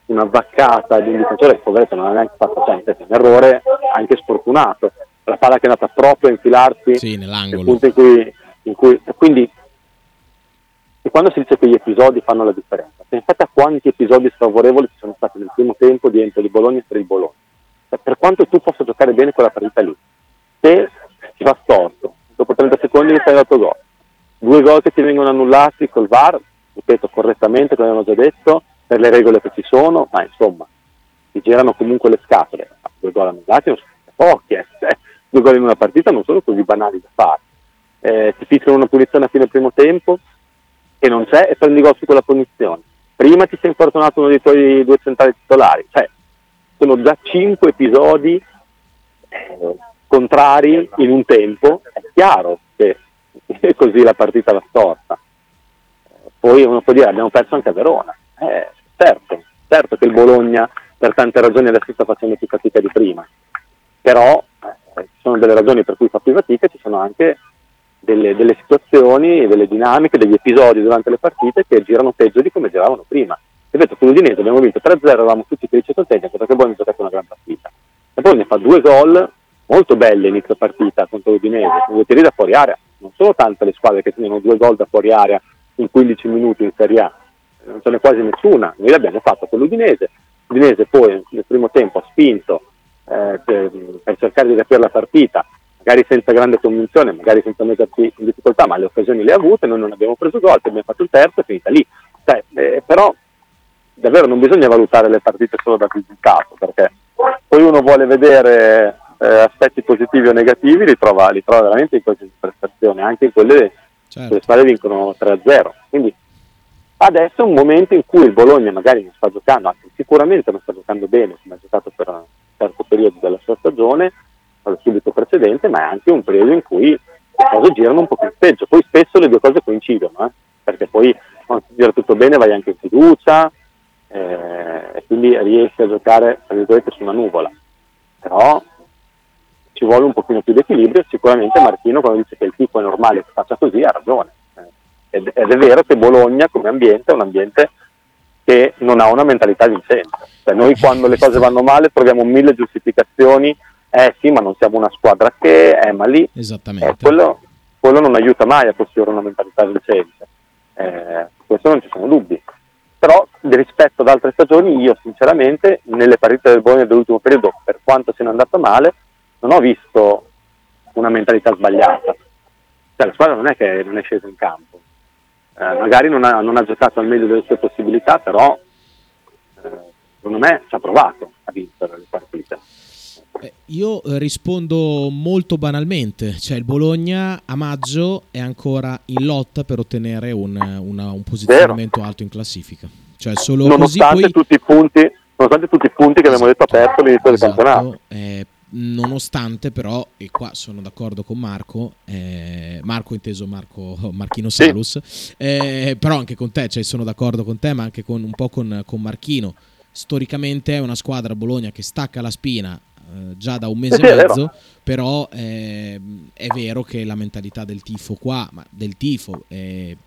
una vaccata di un difensore che poveretto non ha neanche fatto sempre, un errore anche sfortunato la palla che è andata proprio a infilarsi sì, nell'angolo. punto in cui, in cui quindi e quando si dice che gli episodi fanno la differenza pensate a quanti episodi sfavorevoli ci sono stati nel primo tempo di Empoli Bologna per il Bologna cioè, per quanto tu possa giocare bene quella partita lì se ti fa storto dopo 30 secondi mi fai dato gol due gol che ti vengono annullati col VAR ripeto correttamente come abbiamo già detto per le regole che ci sono ma insomma ti girano comunque le scatole due gol annullati non sono pochi eh due gol in una partita non sono così banali da fare. Eh, ti fiscano una punizione a fine primo tempo che non c'è e prendi gol su quella punizione. Prima ti sei infortunato uno dei tuoi due centrali titolari, cioè sono già cinque episodi eh, contrari in un tempo, è chiaro che così la partita va storta. Poi uno può dire abbiamo perso anche a Verona, eh, certo, certo che il Bologna per tante ragioni adesso sta facendo più fatica di prima, però sono delle ragioni per cui fa più fatica, ci sono anche delle, delle, situazioni, delle dinamiche, degli episodi durante le partite che girano peggio di come giravano prima. Ripeto, con l'Udinese abbiamo vinto 3-0, eravamo tutti felici e contenti perché poi abbiamo giocato una gran partita. E poi ne fa due gol molto belle inizio partita contro l'Udinese, due tiri da fuori area. Non sono tante le squadre che segnano due gol da fuori area in 15 minuti in Serie A. non ce n'è quasi nessuna, noi l'abbiamo fatto con l'Udinese, l'Udinese poi nel primo tempo ha spinto eh, per, per cercare di capire la partita, magari senza grande convinzione, magari senza mettersi in difficoltà, ma le occasioni le ha avute, noi non abbiamo preso gol, abbiamo fatto il terzo e finita lì. Cioè, eh, però davvero non bisogna valutare le partite solo dal risultato, perché poi uno vuole vedere eh, aspetti positivi o negativi, li trova, li trova veramente in queste prestazioni, anche in quelle certo. le squadre vincono 3-0. Quindi adesso è un momento in cui il Bologna magari non sta giocando, anche sicuramente non sta giocando bene, come ha giocato per certo periodo della sua stagione, subito precedente, ma è anche un periodo in cui le cose girano un po' più peggio. Poi spesso le due cose coincidono, eh? perché poi quando si gira tutto bene vai anche in fiducia eh, e quindi riesci a giocare su una nuvola. Però ci vuole un pochino più di equilibrio, sicuramente Martino quando dice che il tipo è normale che faccia così ha ragione. Eh, ed, ed, è vero che Bologna come ambiente è un ambiente che non ha una mentalità vincente. Cioè, noi quando le cose vanno male troviamo mille giustificazioni eh sì, ma non siamo una squadra che, eh ma lì, Esattamente. Eh, quello, quello, non aiuta mai a costruire una mentalità vincente, eh, questo non ci sono dubbi. Però rispetto ad altre stagioni io sinceramente nelle partite del Bologna dell'ultimo periodo, per quanto sia andata male, non ho visto una mentalità sbagliata. Cioè, la squadra non è che non è scesa in campo, eh, magari non ha, non ha, giocato al meglio delle sue possibilità, però eh, secondo me ci ha provato a vincere le partite. Eh, io eh, rispondo molto banalmente, cioè il Bologna a maggio è ancora in lotta per ottenere un, una, un posizionamento Vero. alto in classifica. Cioè solo nonostante, poi... tutti i punti, nonostante tutti i punti che esatto, abbiamo detto aperto all'inizio esatto, del campionato. Eh, nonostante però, e qua sono d'accordo con Marco, eh, Marco inteso Marco Marchino Salus, eh, però anche con te, cioè sono d'accordo con te, ma anche con, un po' con, con Marchino. Storicamente è una squadra Bologna che stacca la spina eh, già da un mese e mezzo, però eh, è vero che la mentalità del tifo qua, ma del tifo eh,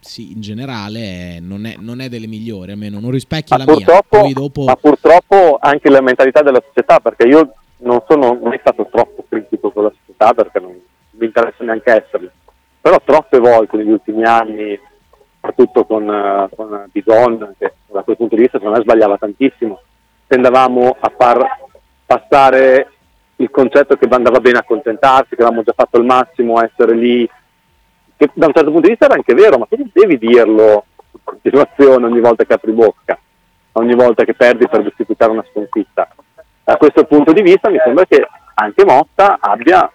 sì, in generale non, è, non, è, delle migliori, almeno non rispecchia ma la mia. Dopo... Ma purtroppo anche la mentalità della società, perché io non sono mai stato troppo critico con la società perché non mi interessa neanche esserlo, però troppe volte negli ultimi anni, soprattutto con, uh, con Bison, che da quel punto di vista secondo me sbagliava tantissimo, tendevamo a far passare il concetto che andava bene accontentarsi, che avevamo già fatto il massimo, essere lì, che da un certo punto di vista era anche vero, ma tu non devi dirlo in continuazione ogni volta che apri bocca, ogni volta che perdi per giustificare una sconfitta. Da questo punto di vista mi sembra che anche Motta abbia,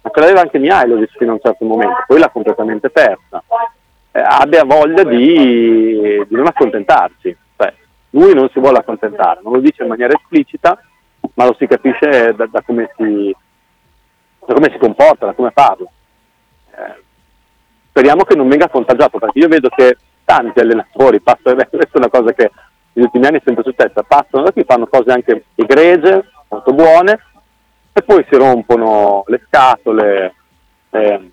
l'aveva anche Mihailovic fino a un certo momento, poi l'ha completamente persa, eh, abbia voglia di, di non accontentarsi. Cioè, lui non si vuole accontentare, non lo dice in maniera esplicita, ma lo si capisce da, da, come, si, da come, si, comporta, da come parla. Eh, speriamo che non venga contagiato, perché io vedo che tanti allenatori questa è una cosa che negli ultimi anni è sempre successa, passano da qui, fanno cose anche egregie, molto buone, e poi si rompono le scatole. Eh,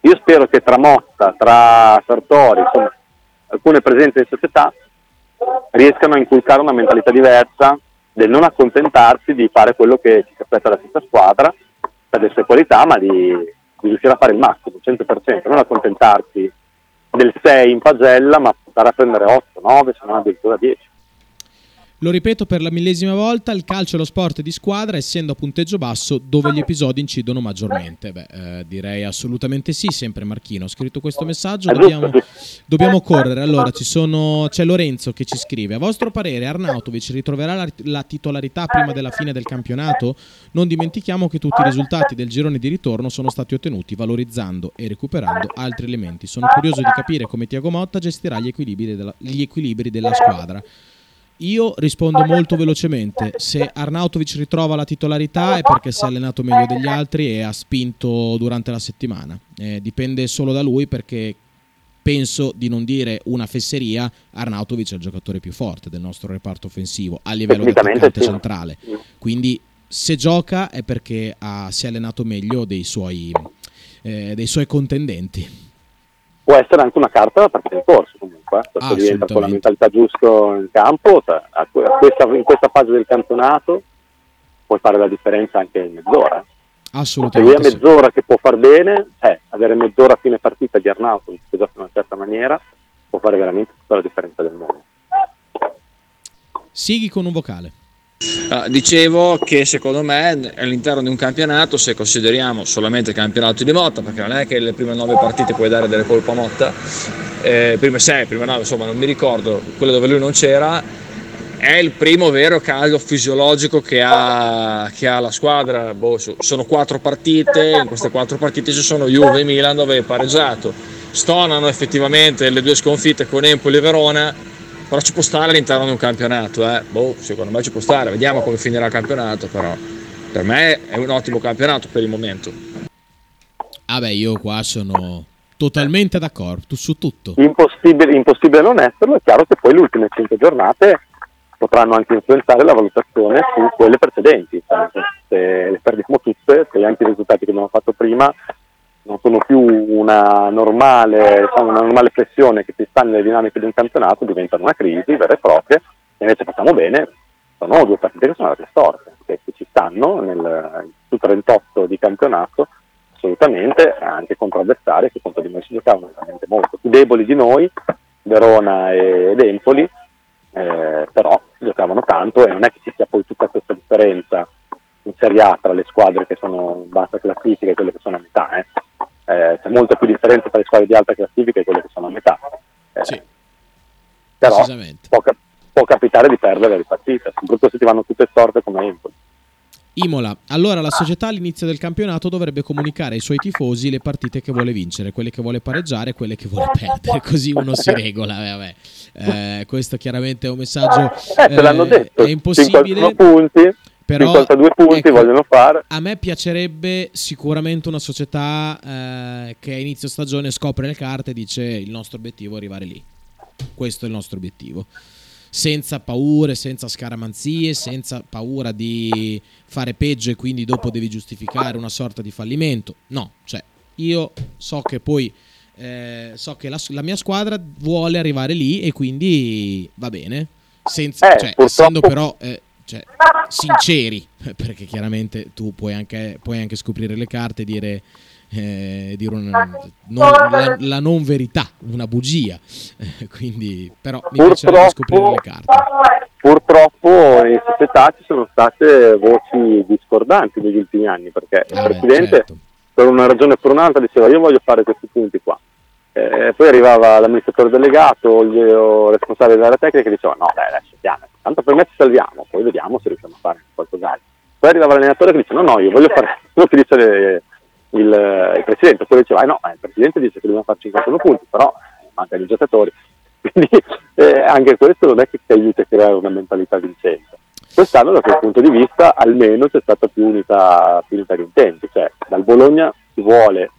io spero che tra Motta, tra Sartori, insomma, alcune presenze in società riescano a inculcare una mentalità diversa del non accontentarsi di fare quello che ci aspetta la stessa squadra per le sue qualità, ma di, di riuscire a fare il massimo, 100%, non accontentarsi del 6 in pagella, ma andare a prendere 8, 9, se non addirittura 10. Lo ripeto per la millesima volta, il calcio è lo sport di squadra, essendo a punteggio basso dove gli episodi incidono maggiormente. Beh, eh, direi assolutamente sì, sempre Marchino. Ho scritto questo messaggio, dobbiamo, dobbiamo correre. Allora, sono, c'è Lorenzo che ci scrive, a vostro parere Arnautovic ritroverà la, la titolarità prima della fine del campionato? Non dimentichiamo che tutti i risultati del girone di ritorno sono stati ottenuti valorizzando e recuperando altri elementi. Sono curioso di capire come Tiago Motta gestirà gli equilibri della, gli equilibri della squadra. Io rispondo molto velocemente. Se Arnautovic ritrova la titolarità è perché si è allenato meglio degli altri e ha spinto durante la settimana. Eh, dipende solo da lui perché penso di non dire una fesseria, Arnautovic è il giocatore più forte del nostro reparto offensivo a livello di attaccante sì. centrale. Quindi se gioca è perché ha, si è allenato meglio dei suoi, eh, dei suoi contendenti può essere anche una carta da partita in corso comunque, eh? se diventa con la mentalità giusta in campo, cioè, questa, in questa fase del campionato puoi fare la differenza anche in mezz'ora. Assolutamente. Se hai mezz'ora che può far bene, eh, avere mezz'ora a fine partita di Arnauto, che gioca in una certa maniera, può fare veramente tutta la differenza del mondo. Sighi con un vocale. Uh, dicevo che secondo me all'interno di un campionato, se consideriamo solamente il campionato di Motta, perché non è che le prime nove partite puoi dare delle colpe a Motta, eh, prime sei, prime nove, insomma non mi ricordo, quelle dove lui non c'era, è il primo vero caso fisiologico che ha, che ha la squadra. Boh, sono quattro partite, in queste quattro partite ci sono Juve e Milan dove è pareggiato. Stonano effettivamente le due sconfitte con Empoli e Verona però ci può stare all'interno di un campionato, eh. boh, secondo me ci può stare, vediamo come finirà il campionato, però per me è un ottimo campionato per il momento. Ah beh, io qua sono totalmente d'accordo su tutto. Impossibile, impossibile non esserlo, è chiaro che poi le ultime 5 giornate potranno anche influenzare la valutazione su quelle precedenti, se le perdiamo tutte, se anche i risultati che abbiamo fatto prima non sono più una normale, diciamo, una normale flessione che si sta nelle dinamiche di un campionato, diventano una crisi vera e propria, e invece facciamo bene, sono due partite che sono andate storte, che ci stanno nel, su 38 di campionato, assolutamente, anche contro avversari che contro di noi si giocavano veramente molto più deboli di noi, Verona ed Empoli, eh, però giocavano tanto e non è che ci sia poi tutta questa differenza in Serie A tra le squadre che sono in bassa classifica e quelle che sono a metà. Eh. Eh, c'è molta più differenza tra le squadre di alta classifica e quelle che sono a metà. Eh, sì. Però può, può, capitare di perdere le partite, soprattutto se ti vanno tutte storte come Empoli. Imola, allora la società all'inizio del campionato dovrebbe comunicare ai suoi tifosi le partite che vuole vincere, quelle che vuole pareggiare e quelle che vuole perdere, così uno si regola. Eh, questo chiaramente è un messaggio... Eh, te l'hanno detto, è impossibile. punti però, 52 punti ecco, vogliono fare. A me piacerebbe sicuramente una società eh, che a inizio stagione scopre le carte e dice il nostro obiettivo è arrivare lì. Questo è il nostro obiettivo. Senza paure, senza scaramanzie, senza paura di fare peggio e quindi dopo devi giustificare una sorta di fallimento. No, cioè io so che poi eh, so che la, la, mia squadra vuole arrivare lì e quindi va bene. Senza, eh, cioè, essendo però eh, cioè, sinceri, perché chiaramente tu puoi anche, puoi anche scoprire le carte e dire, eh, dire una, non, la, la, non verità, una bugia. Eh, quindi, però mi piacerebbe scoprire le carte. Purtroppo in società ci sono state voci discordanti negli ultimi anni, perché ah il Presidente, certo. per una ragione o per un'altra, diceva io voglio fare questi punti qua. Eh, poi arrivava l'amministratore delegato, il responsabile della tecnica e diceva no, beh, adesso piano, tanto per me ci salviamo, poi vediamo se riusciamo a fare qualcos'altro. Poi arrivava l'allenatore che dice no, no, io voglio fare quello che dice il, il, presidente, poi diceva eh, no, eh, il presidente dice che dobbiamo fare 51 punti, però mancano i giocatori. Quindi eh, anche questo non è che ti aiuta a creare una mentalità vincente. Quest'anno da quel punto di vista almeno c'è stata più unità, più unità di intenti, cioè dal Bologna si vuole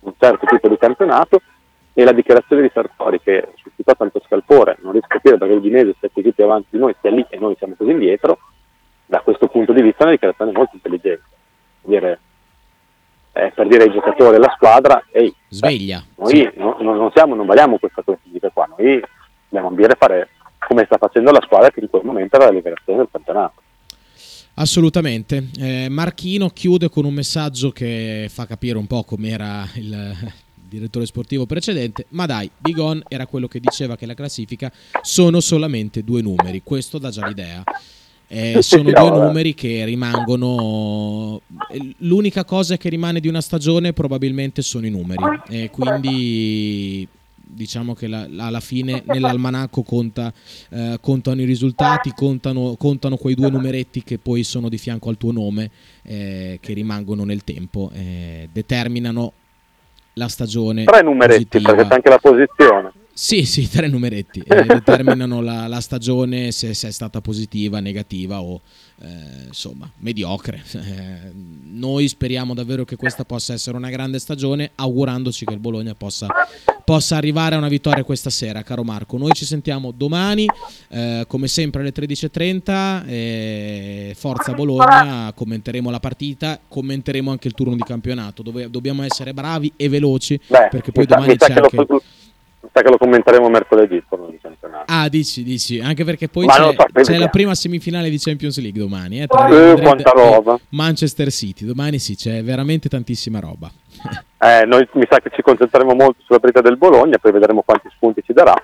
un certo tipo di campionato e la dichiarazione di Sartori che suscitò tanto scalpore, non riesco a capire perché l'Udinese sia così più avanti di noi, sia lì e noi siamo così indietro, da questo punto di vista è una dichiarazione molto intelligente. Dire, eh, per dire ai giocatori e alla squadra, ehi, sveglia. Eh, noi sì. no, no, non, siamo, non valiamo questa classifica qua, noi dobbiamo ambire a fare come sta facendo la squadra che in quel momento era la liberazione del campionato. Assolutamente. Eh, Marchino chiude con un messaggio che fa capire un po' com'era il direttore sportivo precedente, ma dai, Bigon era quello che diceva che la classifica sono solamente due numeri, questo dà già l'idea. Eh, sono due numeri che rimangono. L'unica cosa che rimane di una stagione probabilmente sono i numeri. E quindi diciamo che la, alla fine nell'almanacco conta, eh, contano i risultati, contano, contano, quei due numeretti che poi sono di fianco al tuo nome, eh, che rimangono nel tempo, eh, determinano la stagione. Tre numeretti, positiva. perché c'è anche la posizione. Sì, sì, tre numeretti. Eh, determinano la, la stagione se, se, è stata positiva, negativa o eh, insomma mediocre. Eh, noi speriamo davvero che questa possa essere una grande stagione, augurandoci che il Bologna possa, possa arrivare a una vittoria questa sera, caro Marco. Noi ci sentiamo domani, eh, come sempre alle 13.30. Forza Bologna, commenteremo la partita, commenteremo anche il turno di campionato, dove dobbiamo essere bravi e veloci, Beh, perché poi domani c'è anche sa che lo commenteremo mercoledì il torneo di campionato. Ah, dici, dici, anche perché poi c'è, so, c'è la prima semifinale di Champions League domani, eh, tra Eh, quanta roba. Manchester City. Domani sì, c'è veramente tantissima roba. Eh, noi mi sa che ci concentreremo molto sulla partita del Bologna, poi vedremo quanti spunti ci darà.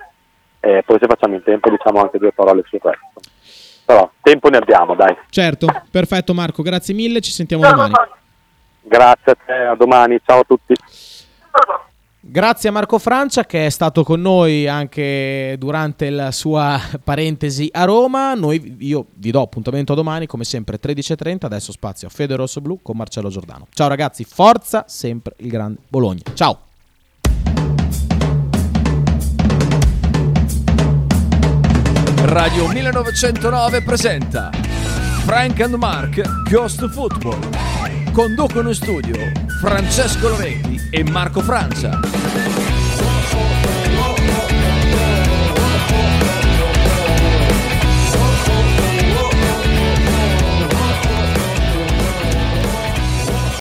E poi se facciamo in tempo diciamo anche due parole sul resto. Però tempo ne abbiamo, dai. Certo, perfetto Marco, grazie mille, ci sentiamo domani. Grazie a te, a domani, ciao a tutti. Grazie a Marco Francia che è stato con noi anche durante la sua parentesi a Roma. Noi, io vi do appuntamento a domani, come sempre 13.30. Adesso spazio a Fede Rosso Blu con Marcello Giordano. Ciao ragazzi, forza sempre il grande Bologna. Ciao. Radio 1909 presenta Frank and Mark Ghost Football. Conducono in studio Francesco Loretti e Marco Francia.